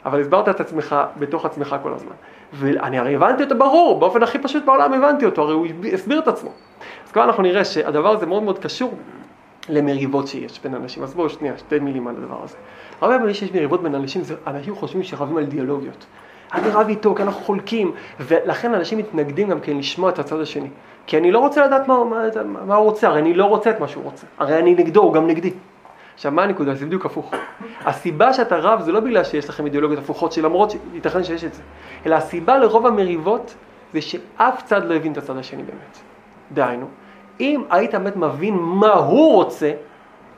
אבל הסברת את עצמך בתוך עצמך כל הזמן. ואני הרי הבנתי אותו ברור, באופן הכי פשוט בעולם הבנתי אותו, הרי הוא הסביר את עצמו. אז כבר אנחנו נראה שהדבר הזה מאוד מאוד קשור למריבות שיש בין אנשים. אז בואו שנייה, שתי מילים על הדבר הזה. הרבה פעמים שיש מריבות בין אנשים, זה אנשים חושבים שרבים על אידיאולוגיות. אני רב איתו, כי אנחנו חולקים, ולכן אנשים מתנגדים גם כן לשמוע את הצד השני. כי אני לא רוצה לדעת מה, מה, מה הוא רוצה, הרי אני לא רוצה את מה שהוא רוצה. הרי אני נגדו, הוא גם נגדי. עכשיו, מה הנקודה? זה בדיוק הפוך. הסיבה שאתה רב זה לא בגלל שיש לכם אידיאולוגיות הפוכות, שלמרות שייתכן שיש את זה, אלא הסיבה לרוב המריבות זה שאף צד לא הבין את הצד השני באמת. דהיינו, אם היית באמת מבין מה הוא רוצה,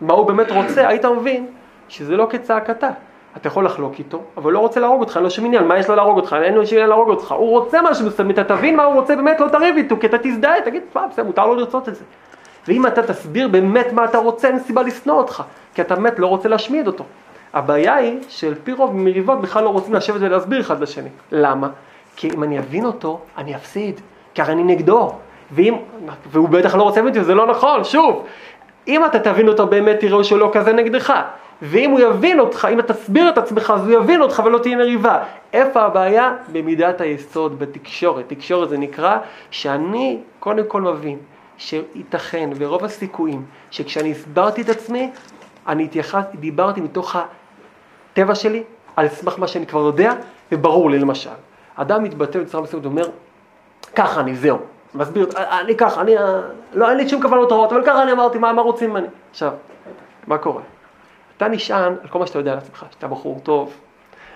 מה הוא באמת רוצה, היית מבין שזה לא כצעקתה. אתה יכול לחלוק איתו, אבל לא רוצה להרוג אותך, אין לו שום עניין, מה יש לו להרוג אותך? אין לו שום עניין להרוג אותך. הוא רוצה משהו מסוים, אתה תבין מה הוא רוצה, באמת לא תריב איתו, כי אתה תזדהה, תגיד, בסדר, מותר לו לרצות את זה. ואם אתה תסביר באמת מה אתה רוצה, אין סיבה לשנוא אותך, כי אתה באמת לא רוצה להשמיד אותו. הבעיה היא שעל פי רוב מריבות בכלל לא רוצים לשבת ולהסביר אחד לשני. למה? כי אם אני אבין אותו, אני אפסיד, כי הרי אני נגדו. ואם, והוא בטח לא רוצה להבין אותי, זה לא נכון, שוב. אם אתה תבין אותו באמת, תראו שהוא לא כזה נגדך. ואם הוא יבין אותך, אם אתה תסביר את עצמך, אז הוא יבין אותך ולא תהיה מריבה. איפה הבעיה? במידת היסוד, בתקשורת. תקשורת זה נקרא שאני קודם כל מבין שייתכן, ורוב הסיכויים, שכשאני הסברתי את עצמי, אני התייחס, דיברתי מתוך הטבע שלי, על סמך מה שאני כבר יודע, וברור לי למשל. אדם מתבטא בצורה מסוימת ואומר, ככה אני, זהו. מסביר, אני ככה, אני, לא, אין לי שום כוונות רעות, אבל ככה אני אמרתי, מה, מה רוצים ממני? עכשיו, מה קורה? אתה נשען על כל מה שאתה יודע על עצמך, שאתה בחור טוב,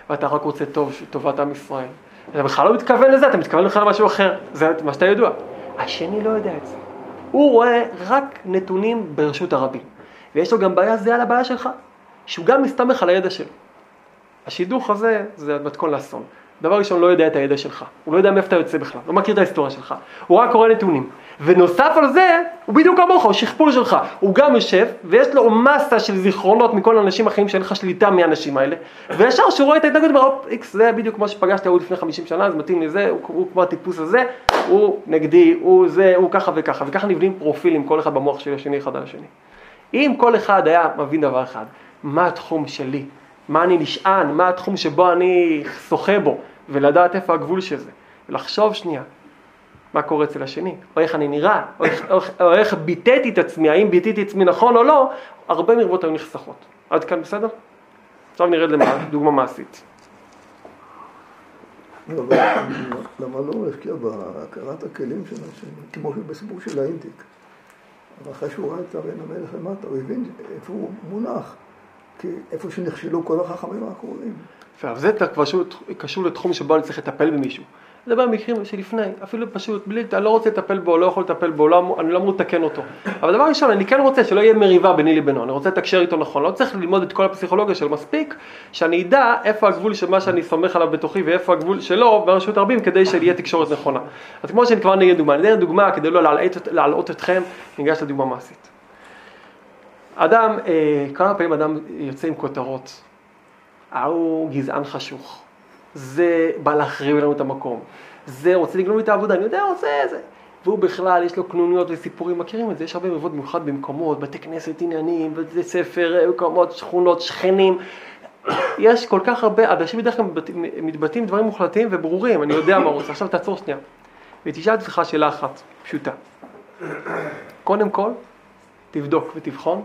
ואתה רק רוצה טוב, טובת עם ישראל. אתה בכלל לא מתכוון לזה, אתה מתכוון בכלל למשהו אחר, זה מה שאתה ידוע. השני לא יודע את זה. הוא רואה רק נתונים ברשות הרבים. ויש לו גם בעיה זהה לבעיה שלך, שהוא גם מסתמך על הידע שלו. השידוך הזה זה מתכון לאסון. דבר ראשון, לא יודע את הידע שלך, הוא לא יודע מאיפה אתה יוצא בכלל, לא מכיר את ההיסטוריה שלך, הוא רק קורא נתונים. ונוסף על זה, הוא בדיוק כמוך, הוא שכפול שלך. הוא גם יושב, ויש לו מסה של זיכרונות מכל האנשים החיים שאין לך שליטה מהאנשים האלה, וישר כשהוא רואה את ההתנגדות, הוא אומר, איקס, זה בדיוק כמו שפגשת הוא לפני 50 שנה, זה מתאים לזה, הוא, הוא כמו הטיפוס הזה, הוא נגדי, הוא זה, הוא ככה וככה, וככה נבנים פרופילים כל אחד במוח של השני אחד על השני. אם כל אחד היה מבין דבר אחד, מה התחום שלי, מה אני נשען, מה התחום שבו אני שוחה בו, ולדעת איפה הגבול של זה, ולחשוב שנייה, מה קורה אצל השני, או איך אני נראה, או איך, או, או איך ביטאתי את עצמי, האם ביטאתי את עצמי נכון או לא, הרבה מרובות היו נחסכות. עד כאן בסדר? עכשיו נרד לדוגמה מעשית. למה לא השקיע בהכרת הכלים של השני, כמו בסיפור של האינדיק. אבל אחרי שהוא ראה את אריאן המלך למטה, הוא הבין איפה הוא מונח, כי איפה שנכשלו כל החכמים האחרונים. זה כבר קשור לתחום שבו אני צריך לטפל במישהו. מדבר על מקרים שלפני, אפילו פשוט, בלי, אני לא רוצה לטפל בו, לא יכול לטפל בו, לא, אני לא אמור לתקן אותו. אבל דבר ראשון, אני כן רוצה שלא יהיה מריבה ביני לבינו, אני רוצה לתקשר איתו נכון, לא צריך ללמוד את כל הפסיכולוגיה שלו, מספיק שאני אדע איפה הגבול של מה שאני סומך עליו בתוכי ואיפה הגבול שלו ברשות הרבים כדי שיהיה תקשורת נכונה. אז כמו שאני כבר נגד דוגמה, אני אתן דוגמה כדי לא להלהט- להלאות אתכם, ניגש לדוגמה מעשית. אדם, אה, כמה פעמים אדם יוצא עם כותרות, ההוא גזען חשוך, זה בא להחריב לנו את המקום, זה רוצה לגנוב את העבודה, אני יודע, רוצה זה. והוא בכלל, יש לו קנוניות וסיפורים, מכירים את זה, יש הרבה מריבות במיוחד במקומות, בתי כנסת, עניינים, בתי ספר, מקומות, שכונות, שכנים. יש כל כך הרבה, אנשים בדרך כלל מתבטאים- דברים מוחלטים וברורים, אני יודע מה רוצה. עכשיו תעצור שנייה, ותשאל את עצמך שאלה אחת, פשוטה. קודם כל, תבדוק ותבחון,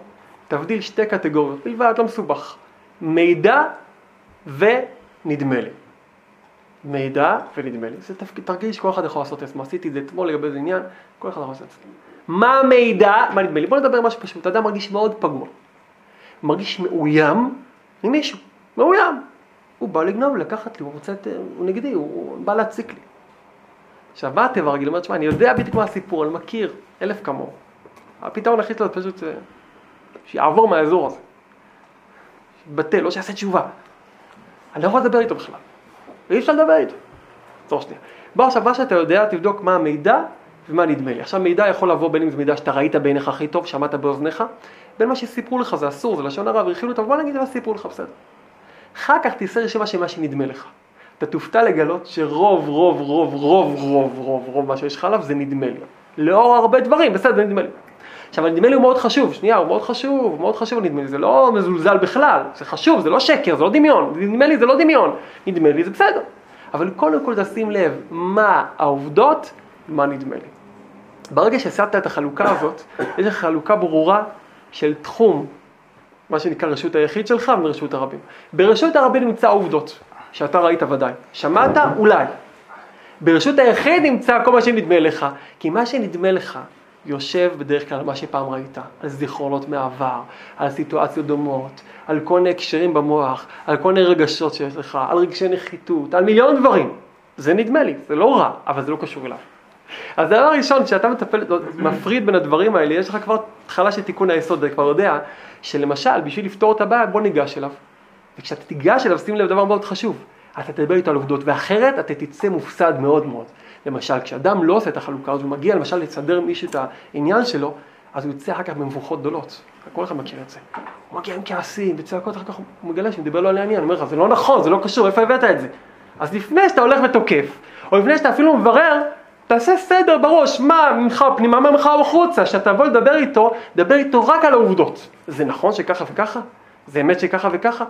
תבדיל שתי קטגוריות בלבד, לא מסובך. מידע ונדמה לי. מידע ונדמה לי. זה תפקיד, תרגיל שכל אחד יכול לעשות עצמו. עשיתי את זה אתמול לגבי איזה עניין, כל אחד יכול לעשות עצמו. מה מידע, מה נדמה לי? בוא נדבר על משהו פשוט. אדם מרגיש מאוד פגוע. מרגיש מאוים ממישהו. מאוים. הוא בא לגנוב, לקחת לי, הוא רוצה את... הוא נגדי, הוא, הוא בא להציק לי. עכשיו, מה הטבע הרגיל? הוא אומר, תשמע, אני יודע בדיוק מה הסיפור, אני מכיר, אלף כמוהו. הפתרון הכי טוב פשוט אה, שיעבור מהאזור הזה. שיתבטל, לא שיעשה תשובה. אני לא יכול לדבר איתו בכלל. אי אפשר לדבר איתו. עצור שנייה. בוא עכשיו, מה שאתה יודע, תבדוק מה המידע ומה נדמה לי. עכשיו, מידע יכול לבוא בין אם זה מידע שאתה ראית בעיניך הכי טוב, שמעת באוזניך, בין מה שסיפרו לך, זה אסור, זה לשון הרע, והרכילו אותם, בוא נגיד מה סיפרו לך, בסדר. אחר כך תעשה רשימה של מה שנדמה לך. אתה תופתע לגלות שרוב, רוב, רוב, רוב, רוב, רוב, רוב מה שיש לך עליו זה נדמה לי. לאור הרבה דברים, בסדר, זה נדמה לי. עכשיו, נדמה לי הוא מאוד חשוב, שנייה, הוא מאוד חשוב, מאוד חשוב, נדמה לי, זה לא מזולזל בכלל, זה חשוב, זה לא שקר, זה לא דמיון, נדמה לי זה לא דמיון, נדמה לי זה בסדר. אבל קודם כל תשים לב מה העובדות, מה נדמה לי. ברגע שהסדת את החלוקה הזאת, יש לך חלוקה ברורה של תחום, מה שנקרא רשות היחיד שלך ורשות הרבים. ברשות הרבים נמצא העובדות, שאתה ראית ודאי. שמעת? אולי. ברשות היחיד נמצא כל מה שנדמה לך, כי מה שנדמה לך יושב בדרך כלל על מה שפעם ראית, על זיכרונות מהעבר, על סיטואציות דומות, על כל מיני הקשרים במוח, על כל מיני רגשות שיש לך, על רגשי נחיתות, על מיליון דברים. זה נדמה לי, זה לא רע, אבל זה לא קשור אליו. אז דבר ראשון, כשאתה מטפל, מפריד בין הדברים האלה, יש לך כבר התחלה של תיקון היסוד, אתה כבר יודע שלמשל, בשביל לפתור את הבעיה, בוא ניגש אליו. וכשאתה תיגש אליו, שים לב דבר מאוד חשוב, אתה תדבר איתו על עובדות, ואחרת אתה תצא מופסד מאוד מאוד. למשל, כשאדם לא עושה את החלוקה הזו, הוא מגיע למשל לסדר מישהו את העניין שלו, אז הוא יוצא אחר כך במבוכות גדולות. כל אחד מכיר את זה. הוא מגיע עם כעסים וצעקות, אחר כך הוא מגלה שהוא דיבר לא על העניין, הוא אומר לך, זה לא נכון, זה לא קשור, איפה הבאת את זה? אז לפני שאתה הולך ותוקף, או לפני שאתה אפילו מברר, תעשה סדר בראש, מה ממך פנימה, מה ממך החוצה, שאתה תבוא לדבר איתו, דבר איתו רק על העובדות. זה נכון שככה וככה? זה אמת שככה וככה?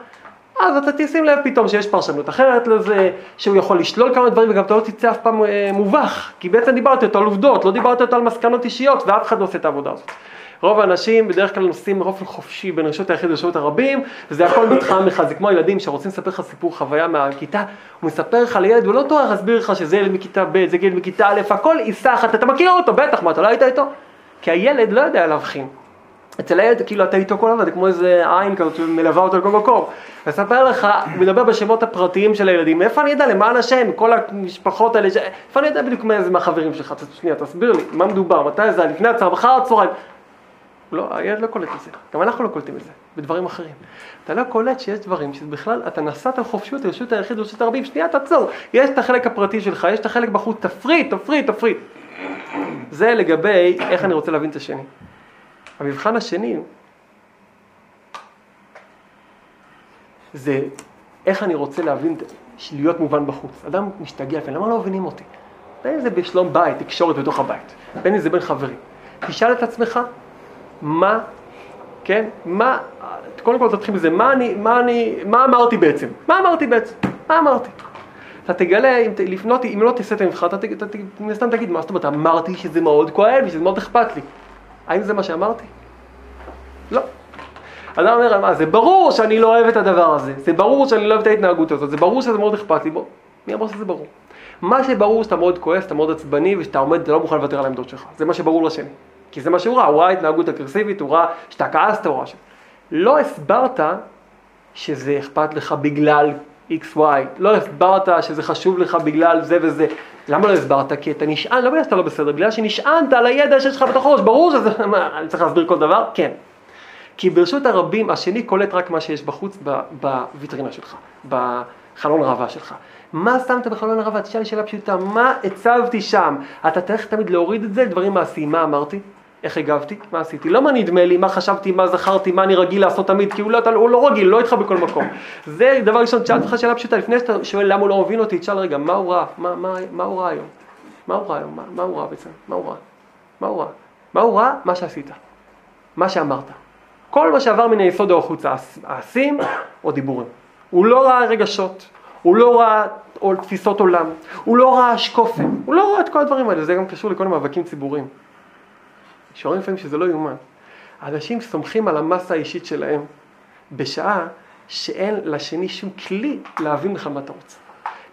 אז אתה תשים לב פתאום שיש פרשנות אחרת לזה, שהוא יכול לשלול כמה דברים וגם אתה לא תצא אף פעם אה, מובך, כי בעצם דיברת איתו על עובדות, לא דיברת איתו על מסקנות אישיות ואף אחד לא עושה את העבודה הזאת. רוב האנשים בדרך כלל נוסעים באופן חופשי בין רשות היחיד לרשות הרבים, וזה הכל מתחם לך, זה כמו ילדים שרוצים לספר לך סיפור חוויה מהכיתה, הוא מספר לך לילד, הוא לא טורח להסביר לך שזה ילד מכיתה ב', זה ילד מכיתה א', הכל עיסה אחת, אתה מכיר אותו, בטח, מה, אתה לא היית איתו? כי הילד לא יודע להבחין. אצל הילד, כאילו אתה איתו כל הזמן, זה כמו איזה עין כזאת שמלווה אותו לכל מקום. מספר לך, מדבר בשמות הפרטיים של הילדים, מאיפה אני יודע, למען השם, כל המשפחות האלה, איפה אני יודע בדיוק מאיזה מהחברים שלך, שנייה, תסביר לי, מה מדובר, מתי זה, לפני הצהר, מחר הצהריים. לא, הילד לא קולט את זה, גם אנחנו לא קולטים את זה, בדברים אחרים. אתה לא קולט שיש דברים שבכלל אתה נסעת חופשיות, רשות היחיד, רשות הרבים, שנייה תעצור, יש את החלק הפרטי שלך, יש את החלק בחוץ, תפריט, תפריט, תפריט. זה לגבי איך אני רוצה להבין את השני. המבחן השני זה איך אני רוצה להבין, להיות מובן בחוץ. אדם משתגע לפעמים, למה לא מבינים אותי? בין אם זה בשלום בית, תקשורת בתוך הבית, בין אם זה בין חברים. תשאל את עצמך, מה, כן, מה, קודם כל תתחיל מזה, מה אני, מה אני, מה אמרתי בעצם? מה אמרתי בעצם? מה אמרתי? אתה תגלה, אם לפנות, אם לא תעשה את המבחן, אתה, מן הסתם תגיד, מה זאת אומרת, אמרתי שזה מאוד כואב שזה מאוד אכפת לי. האם זה מה שאמרתי? לא. אדם אומר, מה, זה ברור שאני לא אוהב את הדבר הזה, זה ברור שאני לא אוהב את ההתנהגות הזאת, זה ברור שזה מאוד אכפת לי, בוא, מי אמר שזה ברור? מה שברור שאתה מאוד כועס, אתה מאוד עצבני ושאתה עומד, אתה לא מוכן לוותר על העמדות שלך, זה מה שברור לשני. כי זה מה שהוא ראה, הוא ראה התנהגות אגרסיבית, הוא ראה שאתה כעסת, הוא ראה ש... לא הסברת שזה אכפת לך בגלל XY, לא הסברת שזה חשוב לך בגלל זה וזה, למה לא הסברת? כי אתה נשען, לא בגלל שאתה לא בסדר, בגלל שנשענת על הידע שיש לך בתוך הראש, ברור שזה, מה, אני צריך להסביר כל דבר? כן. כי ברשות הרבים, השני קולט רק מה שיש בחוץ בוויטרינה שלך, בחלון ראווה שלך. מה שמת בחלון הראווה? תשאל שאלה פשוטה, מה הצבתי שם? אתה צריך תמיד להוריד את זה לדברים מעשיים. מה אמרתי? איך הגבתי? מה עשיתי? לא מה נדמה לי, מה חשבתי, מה זכרתי, מה אני רגיל לעשות תמיד, כי הוא לא, אתה, הוא לא רגיל, לא איתך בכל מקום. זה דבר ראשון, תשאל אותך שאלה פשוטה, לפני שאתה שואל למה הוא לא מבין אותי, תשאל רגע, מה הוא ראה? מה, מה, מה הוא ראה היום? מה הוא ראה היום? מה, מה הוא ראה בעצם? מה הוא ראה? מה הוא ראה? מה הוא ראה? מה שעשית. מה שאמרת. כל מה שעבר מן היסוד או החוצה, מעשים או דיבורים. הוא לא ראה רגשות, הוא לא ראה תפיסות עולם, הוא לא ראה השקופן, הוא לא ראה את כל הדברים האלה, זה גם קשור לכל המאבקים ציבוריים. שואלים לפעמים שזה לא יאומן. אנשים סומכים על המסה האישית שלהם בשעה שאין לשני שום כלי להבין בכלל מה אתה רוצה.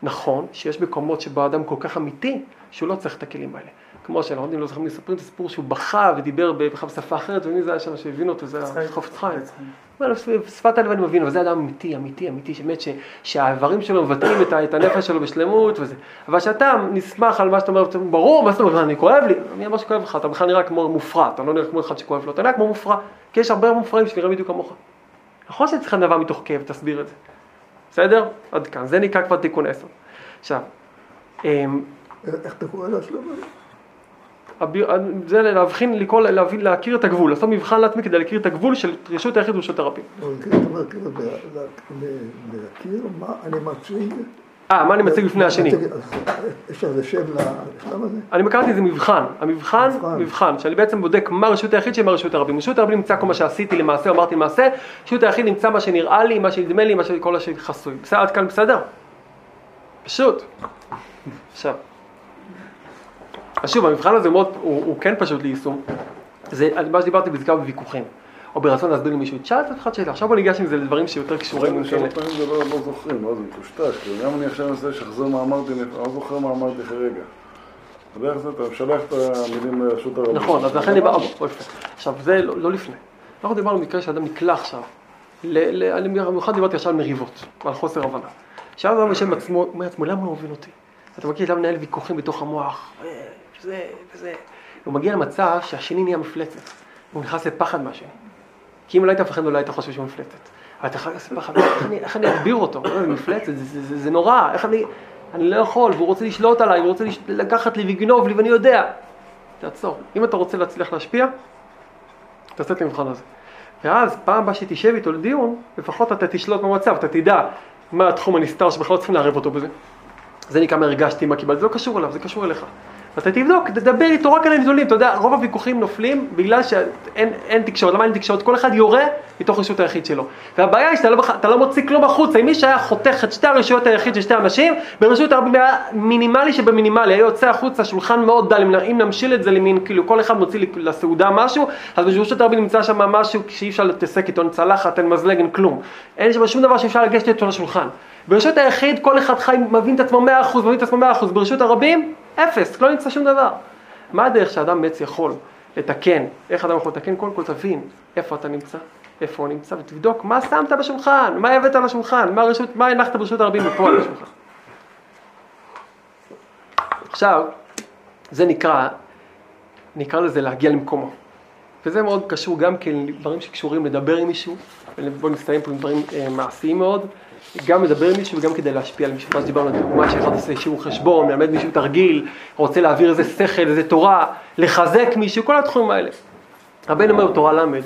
נכון שיש מקומות שבו האדם כל כך אמיתי שהוא לא צריך את הכלים האלה. כמו שאנחנו יודעים, לא זוכרים, מספרים את הסיפור שהוא בכה ודיבר בכלל בשפה אחרת, ומי זה היה שם שהבין אותו, זה היה חופץ חיים. אומר שפת הלב אני מבין, אבל זה אדם אמיתי, אמיתי, אמיתי, שבאמת ש- שהאיברים שלו מבטאים את, הנפש שלו בשלמות וזה. אבל כשאתה נסמך על מה שאתה אומר, אומר, ברור, מה זאת אומרת, אני כואב לי, מי אמר שכואב לך, אתה בכלל נראה כמו מופרע, אתה לא נראה כמו אחד שכואב לו, אתה נראה כמו מופרע, כי יש הרבה מופרעים שנראים בדיוק כמוך. נכון שצריך לבוא מתוך כאב, תסביר את זה. בסדר? עד כאן, זה נקרא כבר תיקון עשר. עכשיו, אמ, איך אתה קורא לשלב הזה? זה להבחין, לקרוא, להבין, להכיר את הגבול, לעשות מבחן לעצמי כדי להכיר את הגבול של רשות היחיד ורשות הרבים. אבל כן, אתה אומר, כאילו, ל- להכיר מה אני מציג. אה, מה אני מציג בפני השני? אז יש לזה שם לשלב הזה? אני מקרתי איזה מבחן, המבחן, מבחן. שאני בעצם בודק מה רשות היחיד שמה רשות הרבים. רשות הרבים נמצא כל מה שעשיתי למעשה, אמרתי למעשה, רשות היחיד נמצא מה שנראה לי, מה שנדמה לי, מה שכל שחסוי. בסדר, עד כאן בסדר? פשוט. עכשיו, אז שוב, המבחן הזה מאוד, הוא, הוא כן פשוט ליישום. זה מה שדיברתי בעיקר בוויכוחים, או ברצון להסביר למישהו. תשאל את אותך שאלה, עכשיו בוא ניגש עם זה לדברים שיותר קשורים. עם כמה. פעמים זה לא זוכרים, מה זה מטושטש, כאילו גם אני עכשיו מנסה לשחזר מה אמרתי, אני לא זוכר מה אמרתי אחרי רגע. בדרך זה אתה משלח את המילים לרשות הרבים. נכון, אז לכן דיברנו. עכשיו זה לא, לא לפני. אנחנו דיברנו על מקרה שאדם נקלע עכשיו. אני במיוחד דיברתי עכשיו על מריבות, ועל חוסר הבנה. עכשיו אדם יושב עם עצמו, אומר לעצמו, למה הוא מבין אותי? אתה מכיר אדם מנהל ויכוחים בתוך המוח, וזה וזה. הוא מגיע למצב שהשני נהיה מפלצת. הוא נכנס לפחד מהשני. כי אם לא היית מפחד, אולי היית חושב שהוא מפלצת. אבל אתה לפחד, איך אני- איך אני אגביר אותו? אה, מפלצת, זה, זה, זה, זה נורא, איך אני... אני לא יכול, והוא רוצה לשלוט עליי, הוא רוצה. לקחת לי ולגנוב לי, ואני יודע. תעצור. אם אתה רוצה להצליח להשפיע, תעשה את המבחן הזה. ואז פעם הבאה שתשב איתו לדיון, לפחות אתה תשלוט במצב, אתה תדע מה התחום הנסתר שבכלל לא צריכים לערב אותו בזה. זה נקרא מה הרגשתי, מה קיבלתי, זה לא קשור אליו, זה קשור אליך. ואתה תבדוק, תדבר איתו רק על הנתונים, אתה יודע, רוב הוויכוחים נופלים בגלל שאין אין תקשורת, למה אין תקשורת? כל אחד יורה מתוך רשות היחיד שלו. והבעיה היא שאתה לא, אתה לא מוציא כלום החוצה, אם מי שהיה חותך את שתי הרשויות היחיד של שתי אנשים, ברשות הרבים היה מינימלי שבמינימלי, היה יוצא החוצה שולחן מאוד דל, אם נמשיל את זה למין, כאילו כל אחד מוציא לסעודה משהו, אז ברשות הרבים נמצא שם משהו שאי אפשר להתעסק איתו, אין צלחת, אין מזלג, אין כלום. אין שם שום דבר שאפשר לגשת איתו לשולחן. ברשות היחיד כל אחד חי, מבין את עצמו 100%, מבין את עצמו 100%, ברשות הרבים, אפס, לא נמצא שום דבר. מה הדרך שאדם בעצם יכול לתקן, איך אדם יכול לתקן? קודם כל תבין איפה אתה נמצא, איפה הוא נמצא, ותבדוק מה שמת בשולחן, מה הבאת על השולחן, מה, רשות, מה הנחת ברשות הרבים בפועל על השולחן. עכשיו, זה נקרא, נקרא לזה להגיע למקומו. וזה מאוד קשור גם כן לדברים שקשורים לדבר עם מישהו, בואו נסתיים פה עם דברים אה, מעשיים מאוד, גם לדבר עם מישהו וגם כדי להשפיע על מישהו. מה שדיברנו על דוגמה שאחד עושה שיעור חשבון, מלמד מישהו תרגיל, רוצה להעביר איזה שכל, איזה תורה, לחזק מישהו, כל התחומים האלה. רבנו אומר בתורה ל',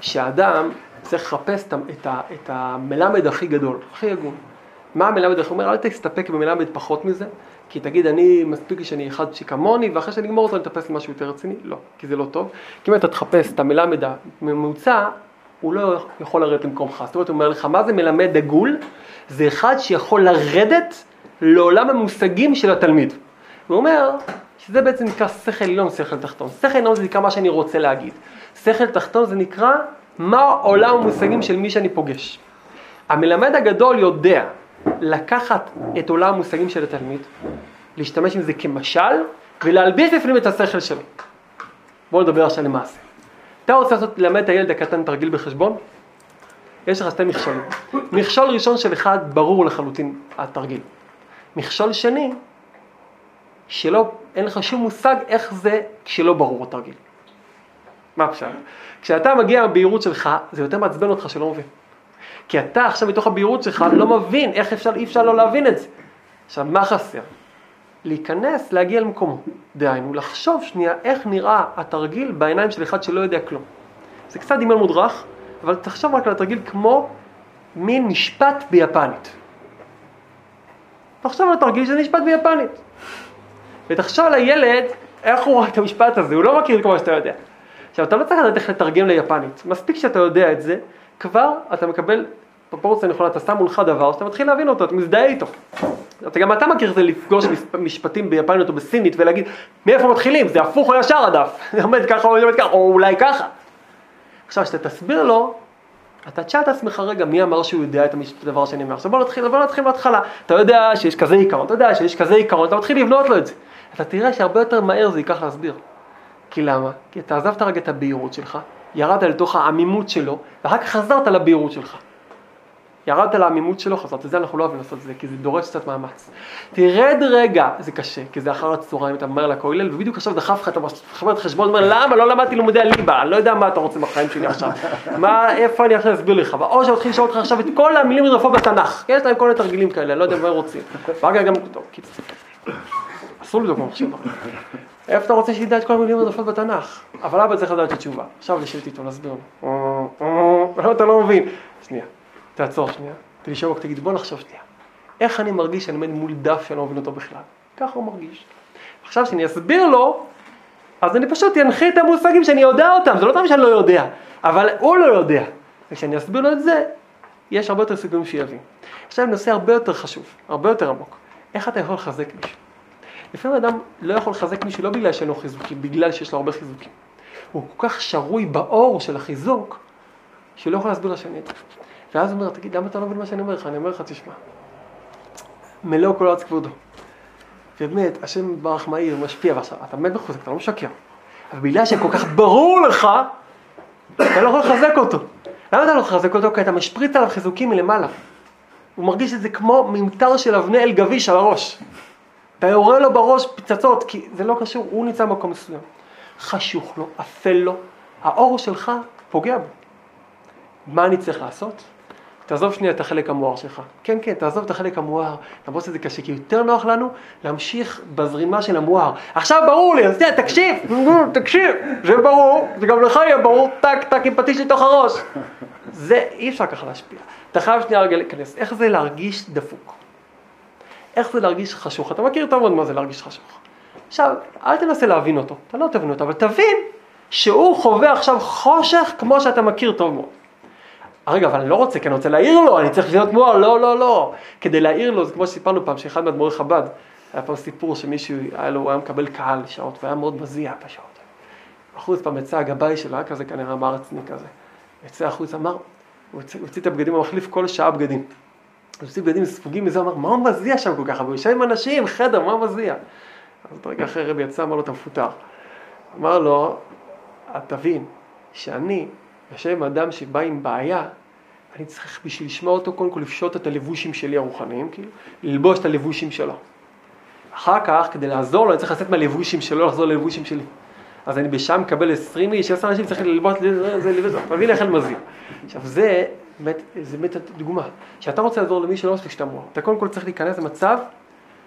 שהאדם צריך לחפש את ה- את, המלמד הכי גדול, הכי הגון. מה המלמד הכי? אומר, אל תסתפק במלמד פחות מזה, כי תגיד, אני, מספיק לי שאני אחד שכמוני, ואחרי שאני אגמור אותו אני אטפס למשהו יותר רציני. לא, כי זה לא טוב. כי אם אתה תחפש את המלמד הממוצע, הוא לא יכול לרדת למקומך. זאת אומרת, הוא אומר לך, מה זה מלמד דגול? זה אחד שיכול לרדת לעולם המושגים של התלמיד. הוא אומר שזה בעצם נקרא שכל עליון, שכל תחתון. שכל עליון זה נקרא מה שאני רוצה להגיד. שכל תחתון זה נקרא מה עולם המושגים של מי שאני פוגש. המלמד הגדול יודע לקחת את עולם המושגים של התלמיד, להשתמש עם זה כמשל, ולהלביש בפנים את השכל שלו. בואו נדבר עכשיו למעשה. אתה רוצה לעשות, ללמד את הילד הקטן תרגיל בחשבון? יש לך שתי מכשולים. מכשול ראשון של אחד, ברור לחלוטין התרגיל. מכשול שני, שלא, אין לך שום מושג איך זה כשלא ברור התרגיל. מה הפשט? כשאתה מגיע מהבהירות שלך, זה יותר מעצבן אותך שלא מבין. כי אתה עכשיו מתוך הבהירות שלך לא מבין איך אפשר, אי אפשר לא להבין את זה. עכשיו, מה חסר? להיכנס, להגיע למקומו. דהיינו, לחשוב שנייה איך נראה התרגיל בעיניים של אחד שלא יודע כלום. זה קצת דמיון מודרך, אבל תחשוב רק על התרגיל כמו מין משפט ביפנית. תחשוב על התרגיל שזה משפט ביפנית. ותחשוב על הילד, איך הוא רואה את המשפט הזה, הוא לא מכיר כמו שאתה יודע. עכשיו, אתה לא צריך לדעת איך לתרגם ליפנית, מספיק שאתה יודע את זה, כבר אתה מקבל פרופורציה נכונה, אתה שם מולך דבר, שאתה מתחיל להבין אותו, אתה מזדהה איתו. אתה גם אתה מכיר את זה לפגוש משפטים ביפנית או בסינית ולהגיד, מאיפה מתחילים, זה הפוך או ישר הדף, זה עומד ככה או עומד ככה, או אולי ככה. עכשיו, כשאתה תסביר לו, אתה תשאל את עצמך רגע, מי אמר שהוא יודע את הדבר שאני אומר? עכשיו בוא נתחיל, בוא נתחיל מההתחלה. אתה יודע שיש כזה עיקרון, אתה יודע שיש כזה עיקרון, אתה מתחיל לבנות לו את זה. אתה תראה שהרבה יותר מהר זה ייקח להסביר. כי למה? כי אתה עזבת רגע את הבהירות שלך, ירדת לתוך העמימות שלו, ואחר כך חזרת לבהירות שלך. ירדת לעמימות שלו, חזרת, זה אנחנו לא אוהבים לעשות את זה, כי זה דורש קצת מאמץ. תרד רגע, זה קשה, כי זה אחר הצהריים, אתה אומר לכולל, ובדיוק עכשיו דחף לך, אתה מחבר את חשבון, אומר, למה? לא למדתי לימודי הליבה, אני לא יודע מה אתה רוצה בחיים שלי עכשיו, מה, איפה אני יכול להסביר לך, או שמתחיל לשאול אותך עכשיו את כל המילים הרפואות בתנ"ך, יש להם כל מיני תרגילים כאלה, אני לא יודע מה הם רוצים, ואגב גם, טוב, קיצור, אסור לבדוק במחשב, איפה אתה רוצה שידע את כל המילים הרפואות בתנ"ך, אבל אבא צריך לדעת את התשובה, עכשיו לשבת איתו, להסביר לו, אתה לא מבין, שנייה. תעצור שנייה, תשאר תגיד בוא נחשוב שנייה. איך אני מרגיש שאני עומד מול דף שאני לא מבין אותו בכלל? ככה הוא מרגיש. עכשיו שאני אסביר לו, אז אני פשוט אנחה את המושגים שאני יודע אותם, זה לא תמיד שאני לא יודע, אבל הוא לא יודע. וכשאני אסביר לו את זה, יש הרבה יותר סיכויים שיבין. עכשיו נושא הרבה יותר חשוב, הרבה יותר עמוק. איך אתה יכול לחזק מישהו? לפעמים אדם לא יכול לחזק מישהו לא בגלל שאין לו חיזוקים, בגלל שיש לו הרבה חיזוקים. הוא כל כך שרוי באור של החיזוק, שהוא לא יכול להסביר לשני את זה. ואז הוא אומר, תגיד, למה אתה לא מבין מה שאני אומר לך? אני אומר לך, תשמע, מלוא כל ארץ כבודו. ובאמת, השם ברח מהיר, משפיע, ועכשיו, אתה באמת מחוזק, אתה לא משקר. אבל בגלל שכל כך ברור לך, אתה לא יכול לחזק אותו. למה אתה לא לחזק אותו? כי אתה משפריץ עליו חיזוקים מלמעלה. הוא מרגיש את זה כמו ממטר של אבני אל גביש על הראש. אתה יורה לו בראש פצצות, כי זה לא קשור, הוא נמצא במקום מסוים. חשוך לו, אפל לו, האור שלך פוגע בו. מה אני צריך לעשות? תעזוב שנייה את החלק המואר שלך. כן, כן, תעזוב את החלק המואר, למרות שזה קשה, כי יותר נוח לנו להמשיך בזרימה של המואר. עכשיו ברור לי, אז תקשיב, תקשיב, זה ברור, זה גם לך יהיה ברור, טק, טק עם פטיש לתוך הראש. זה, אי אפשר ככה להשפיע. אתה חייב שנייה רגע להיכנס. איך זה להרגיש דפוק? איך זה להרגיש חשוך? אתה מכיר טוב מאוד מה זה להרגיש חשוך. עכשיו, אל תנסה להבין אותו, אתה לא תבין אותו, אבל תבין שהוא חווה עכשיו חושך כמו שאתה מכיר טוב מאוד. רגע, אבל אני לא רוצה, כי אני רוצה להעיר לו, אני צריך להיות מואר, לא, לא, לא. כדי להעיר לו, זה כמו שסיפרנו פעם, שאחד מאדמו"רי חב"ד, היה פעם סיפור שמישהו, היה לו, הוא היה מקבל קהל שעות, והיה מאוד מזיע בשעות. החוץ פעם יצא הגבאי שלו, היה כזה כנראה מרצני כזה. יצא החוץ, אמר, הוא הוציא את הבגדים, הוא מחליף כל שעה בגדים. הוא הוציא בגדים ספוגים מזה, אמר, מה הוא מזיע שם כל כך? הוא יושב עם אנשים, חדר, מה הוא מזיע? אז רגע אחרי רבי יצא, אמר לו, אתה מפוטר. אמר לו, תבין, שאני יושב אדם שבא עם בעיה, אני צריך בשביל לשמוע אותו קודם כל לפשוט את הלבושים שלי הרוחניים, כאילו, ללבוש את הלבושים שלו. אחר כך, כדי לעזור לו, אני צריך לצאת מהלבושים שלו, לחזור ללבושים שלי. אז אני בשם מקבל 20 איש, 10 אנשים צריכים ללבוש, זה לבוש, אתה מבין איך אני מזיע. עכשיו זה באמת, זה באמת דוגמה. כשאתה רוצה לעזור למי שלא מספיק שאתה מואר, אתה קודם כל צריך להיכנס למצב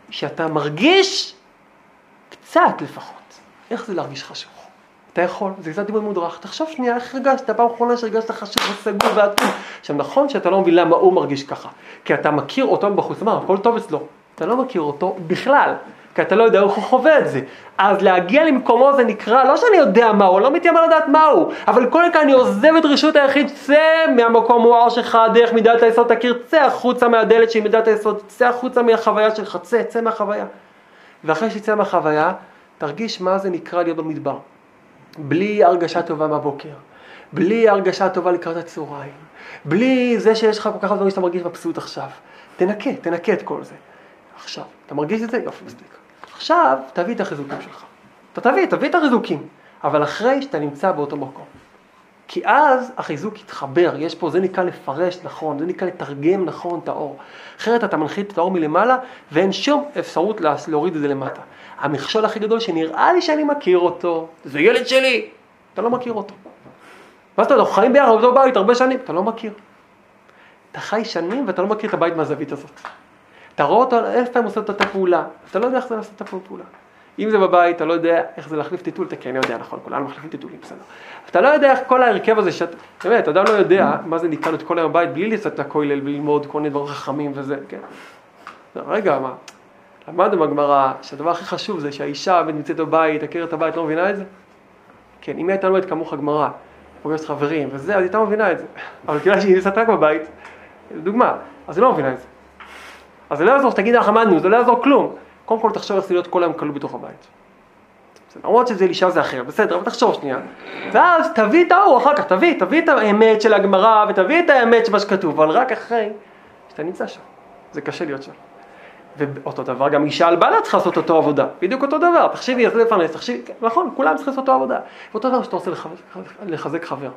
שאתה מרגיש קצת לפחות. איך זה להרגיש חשוך? אתה יכול, זה קצת דימוי מודרך, תחשוב שנייה איך הרגשת, פעם אחרונה שהרגשת חשוב וסגור ואטום. עכשיו נכון שאתה לא מבין למה הוא מרגיש ככה, כי אתה מכיר אותו מבחוץ, מה, הכל טוב אצלו, אתה לא מכיר אותו בכלל, כי אתה לא יודע איך הוא חווה את זה. אז להגיע למקומו זה נקרא, לא שאני יודע מה הוא, לא מתיימר לדעת מה הוא, אבל קודם כל אני עוזב את רשות היחיד, צא מהמקום מואר שלך, דרך מידת היסוד תכיר, צא החוצה מהדלת של מידת היסוד, צא החוצה מהחוויה שלך, צא, צא מהחוויה. ואחרי שתצא מהחוויה, תרגיש מה זה נקרא להיות במדבר. בלי הרגשה טובה מהבוקר, בלי הרגשה טובה לקראת הצהריים, בלי זה שיש לך כל כך הרבה דברים שאתה מרגיש מבסוט עכשיו. תנקה, תנקה את כל זה. עכשיו, אתה מרגיש את זה? יופי, מספיק. עכשיו, תביא את החיזוקים שלך. אתה תביא, תביא את החיזוקים, אבל אחרי שאתה נמצא באותו מקום. כי אז החיזוק יתחבר, יש פה, זה נקרא לפרש נכון, זה נקרא לתרגם נכון את האור. אחרת אתה מנחית את האור מלמעלה ואין שום אפשרות להוריד את זה למטה. המכשול הכי גדול שנראה לי שאני מכיר אותו, זה ילד שלי, אתה לא מכיר אותו. מה זאת אומרת, אנחנו חיים ביחד באותו בית הרבה שנים, אתה לא מכיר. אתה חי שנים ואתה לא מכיר את הבית מהזווית הזאת. אתה רואה אותו, אלף פעמים עושה את אותה פעולה, אתה לא יודע איך זה לעשות את הפעולה. אם זה בבית, אתה לא יודע איך זה להחליף טיטול, אתה כן יודע, נכון, כולנו מחליפים טיטולים, בסדר. אתה לא יודע איך כל ההרכב הזה, שאת, באמת, אדם לא יודע מה זה לו את כל היום בבית בלי לצאת לכולל וללמוד כל מיני דברים חכמים וזה, כן. רגע, מה, למדנו בגמרא שהדבר הכי חשוב זה שהאישה נמצאת בבית, עקרת הבית, לא מבינה את זה? כן, אם היא הייתה לומדת כמוך גמרא, פוגשת חברים וזה, אז היא הייתה מבינה את זה. אבל כיוון שהיא נמצאת רק בבית, דוגמה, אז היא לא מבינה את זה. אז זה לא יעזור שתגיד לך למדנו, זה לא יעזור כלום. קודם כל תחשוב איך להיות כל היום כלוא בתוך הבית. למרות שזה אישה זה אחר, בסדר, אבל תחשוב שנייה. ואז תביא את האור אחר כך, תביא, תביא את האמת של הגמרא ותביא את האמת של מה שכתוב, אבל רק אחרי שאתה נמצא שם. זה קשה להיות שם. ואותו דבר, גם אישה על בעלה צריכה לעשות אותו עבודה, בדיוק אותו דבר, תחשבי, איך זה לפרנס, תחשבי, נכון, כולם צריכים לעשות אותו עבודה. ואותו דבר שאתה רוצה לחזק, לחזק חבר.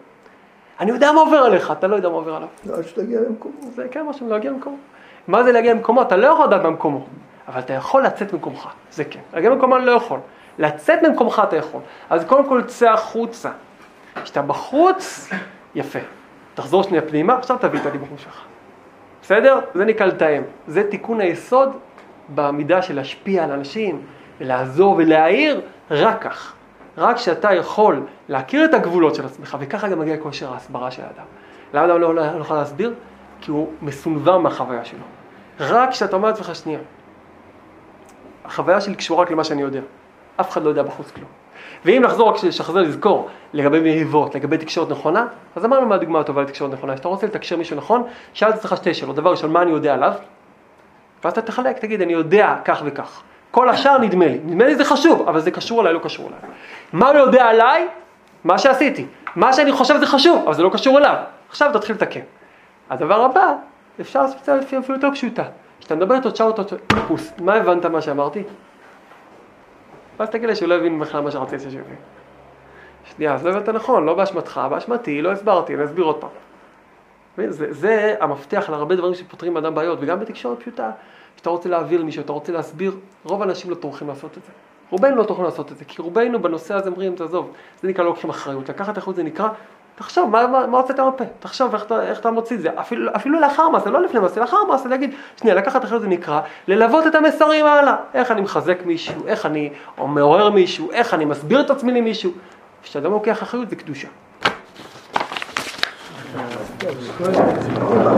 אני יודע מה עובר עליך, אתה לא יודע מה עובר עליו. עד שתגיע למקומו. זה כן משהו, להגיע למקומו. מה זה להגיע למקומו? אתה לא יכול לדעת במקומו, אבל אתה יכול לצאת ממקומך, זה כן. להגיע למקומו אני לא יכול. לצאת ממקומך אתה יכול. אז קודם כל צא החוצה. כשאתה בחוץ, יפה. תחזור שנייה פנימה, עכשיו תביא את הדיבורים שלך. בסדר? זה נקרא לתאם. זה תיקון היסוד במידה של להשפיע על אנשים, ולעזור ולהעיר, רק כך. רק כשאתה יכול להכיר את הגבולות של עצמך, וככה גם מגיע כושר ההסברה של האדם. למה אדם לא, לא, לא יכול להסביר? כי הוא מסונבר מהחוויה שלו. רק כשאתה אומר לעצמך שנייה, החוויה שלי קשורה רק למה שאני יודע. אף אחד לא יודע בחוץ כלום. ואם נחזור רק שחזר לזכור לגבי מריבות, לגבי תקשורת נכונה, אז אמרנו מה הדוגמה הטובה לתקשורת נכונה. כשאתה רוצה לתקשר מישהו נכון, שאלת אצלך שתי שאלות. דבר ראשון, מה אני יודע עליו? ואז אתה תחלק, תגיד, אני יודע כך וכך. כל השאר נדמה לי. נדמה לי זה חשוב, אבל זה קשור אליי, לא קשור אליי. מה הוא יודע עליי? מה שעשיתי. מה שאני חושב זה חשוב, אבל זה לא קשור אליו. עכשיו תתחיל לתקן. הדבר הבא, אפשר לעשות את זה אפילו יותר פשוטה. כשאתה מדבר איתו, תשאל אותו, טיפוס, מה הבנת מה שאמרתי? ואז תגיד לי שהוא לא הבין בכלל מה שרציתי שהוא. שנייה, אז לא הבנת נכון, לא באשמתך, באשמתי, לא הסברתי, אני אסביר עוד פעם. זה, זה המפתח להרבה דברים שפותרים אדם בעיות, וגם בתקשורת פשוטה, כשאתה רוצה להעביר למישהו, אתה רוצה להסביר, רוב האנשים לא טורחים לעשות את זה. רובנו לא טורחים לעשות את זה, כי רובנו בנושא הזה אומרים, תעזוב, זה נקרא לא לוקחים אחריות. לקחת אחריות זה נקרא, תחשוב, מה, מה, מה הוצאת מהפה? תחשוב איך, איך אתה מוציא את זה. אפילו, אפילו לאחר מעשה, לא לפני מעשה, לאחר מעשה, להגיד, שנייה, לקחת אחריות זה נקרא, ללוות את המסרים הלאה. איך אני מחזק מישהו, איך אני מעורר מישהו, איך אני מסביר את עצמי למישהו. כשאדם לוקח אחריות זה קדושה. 这런생각이 듭.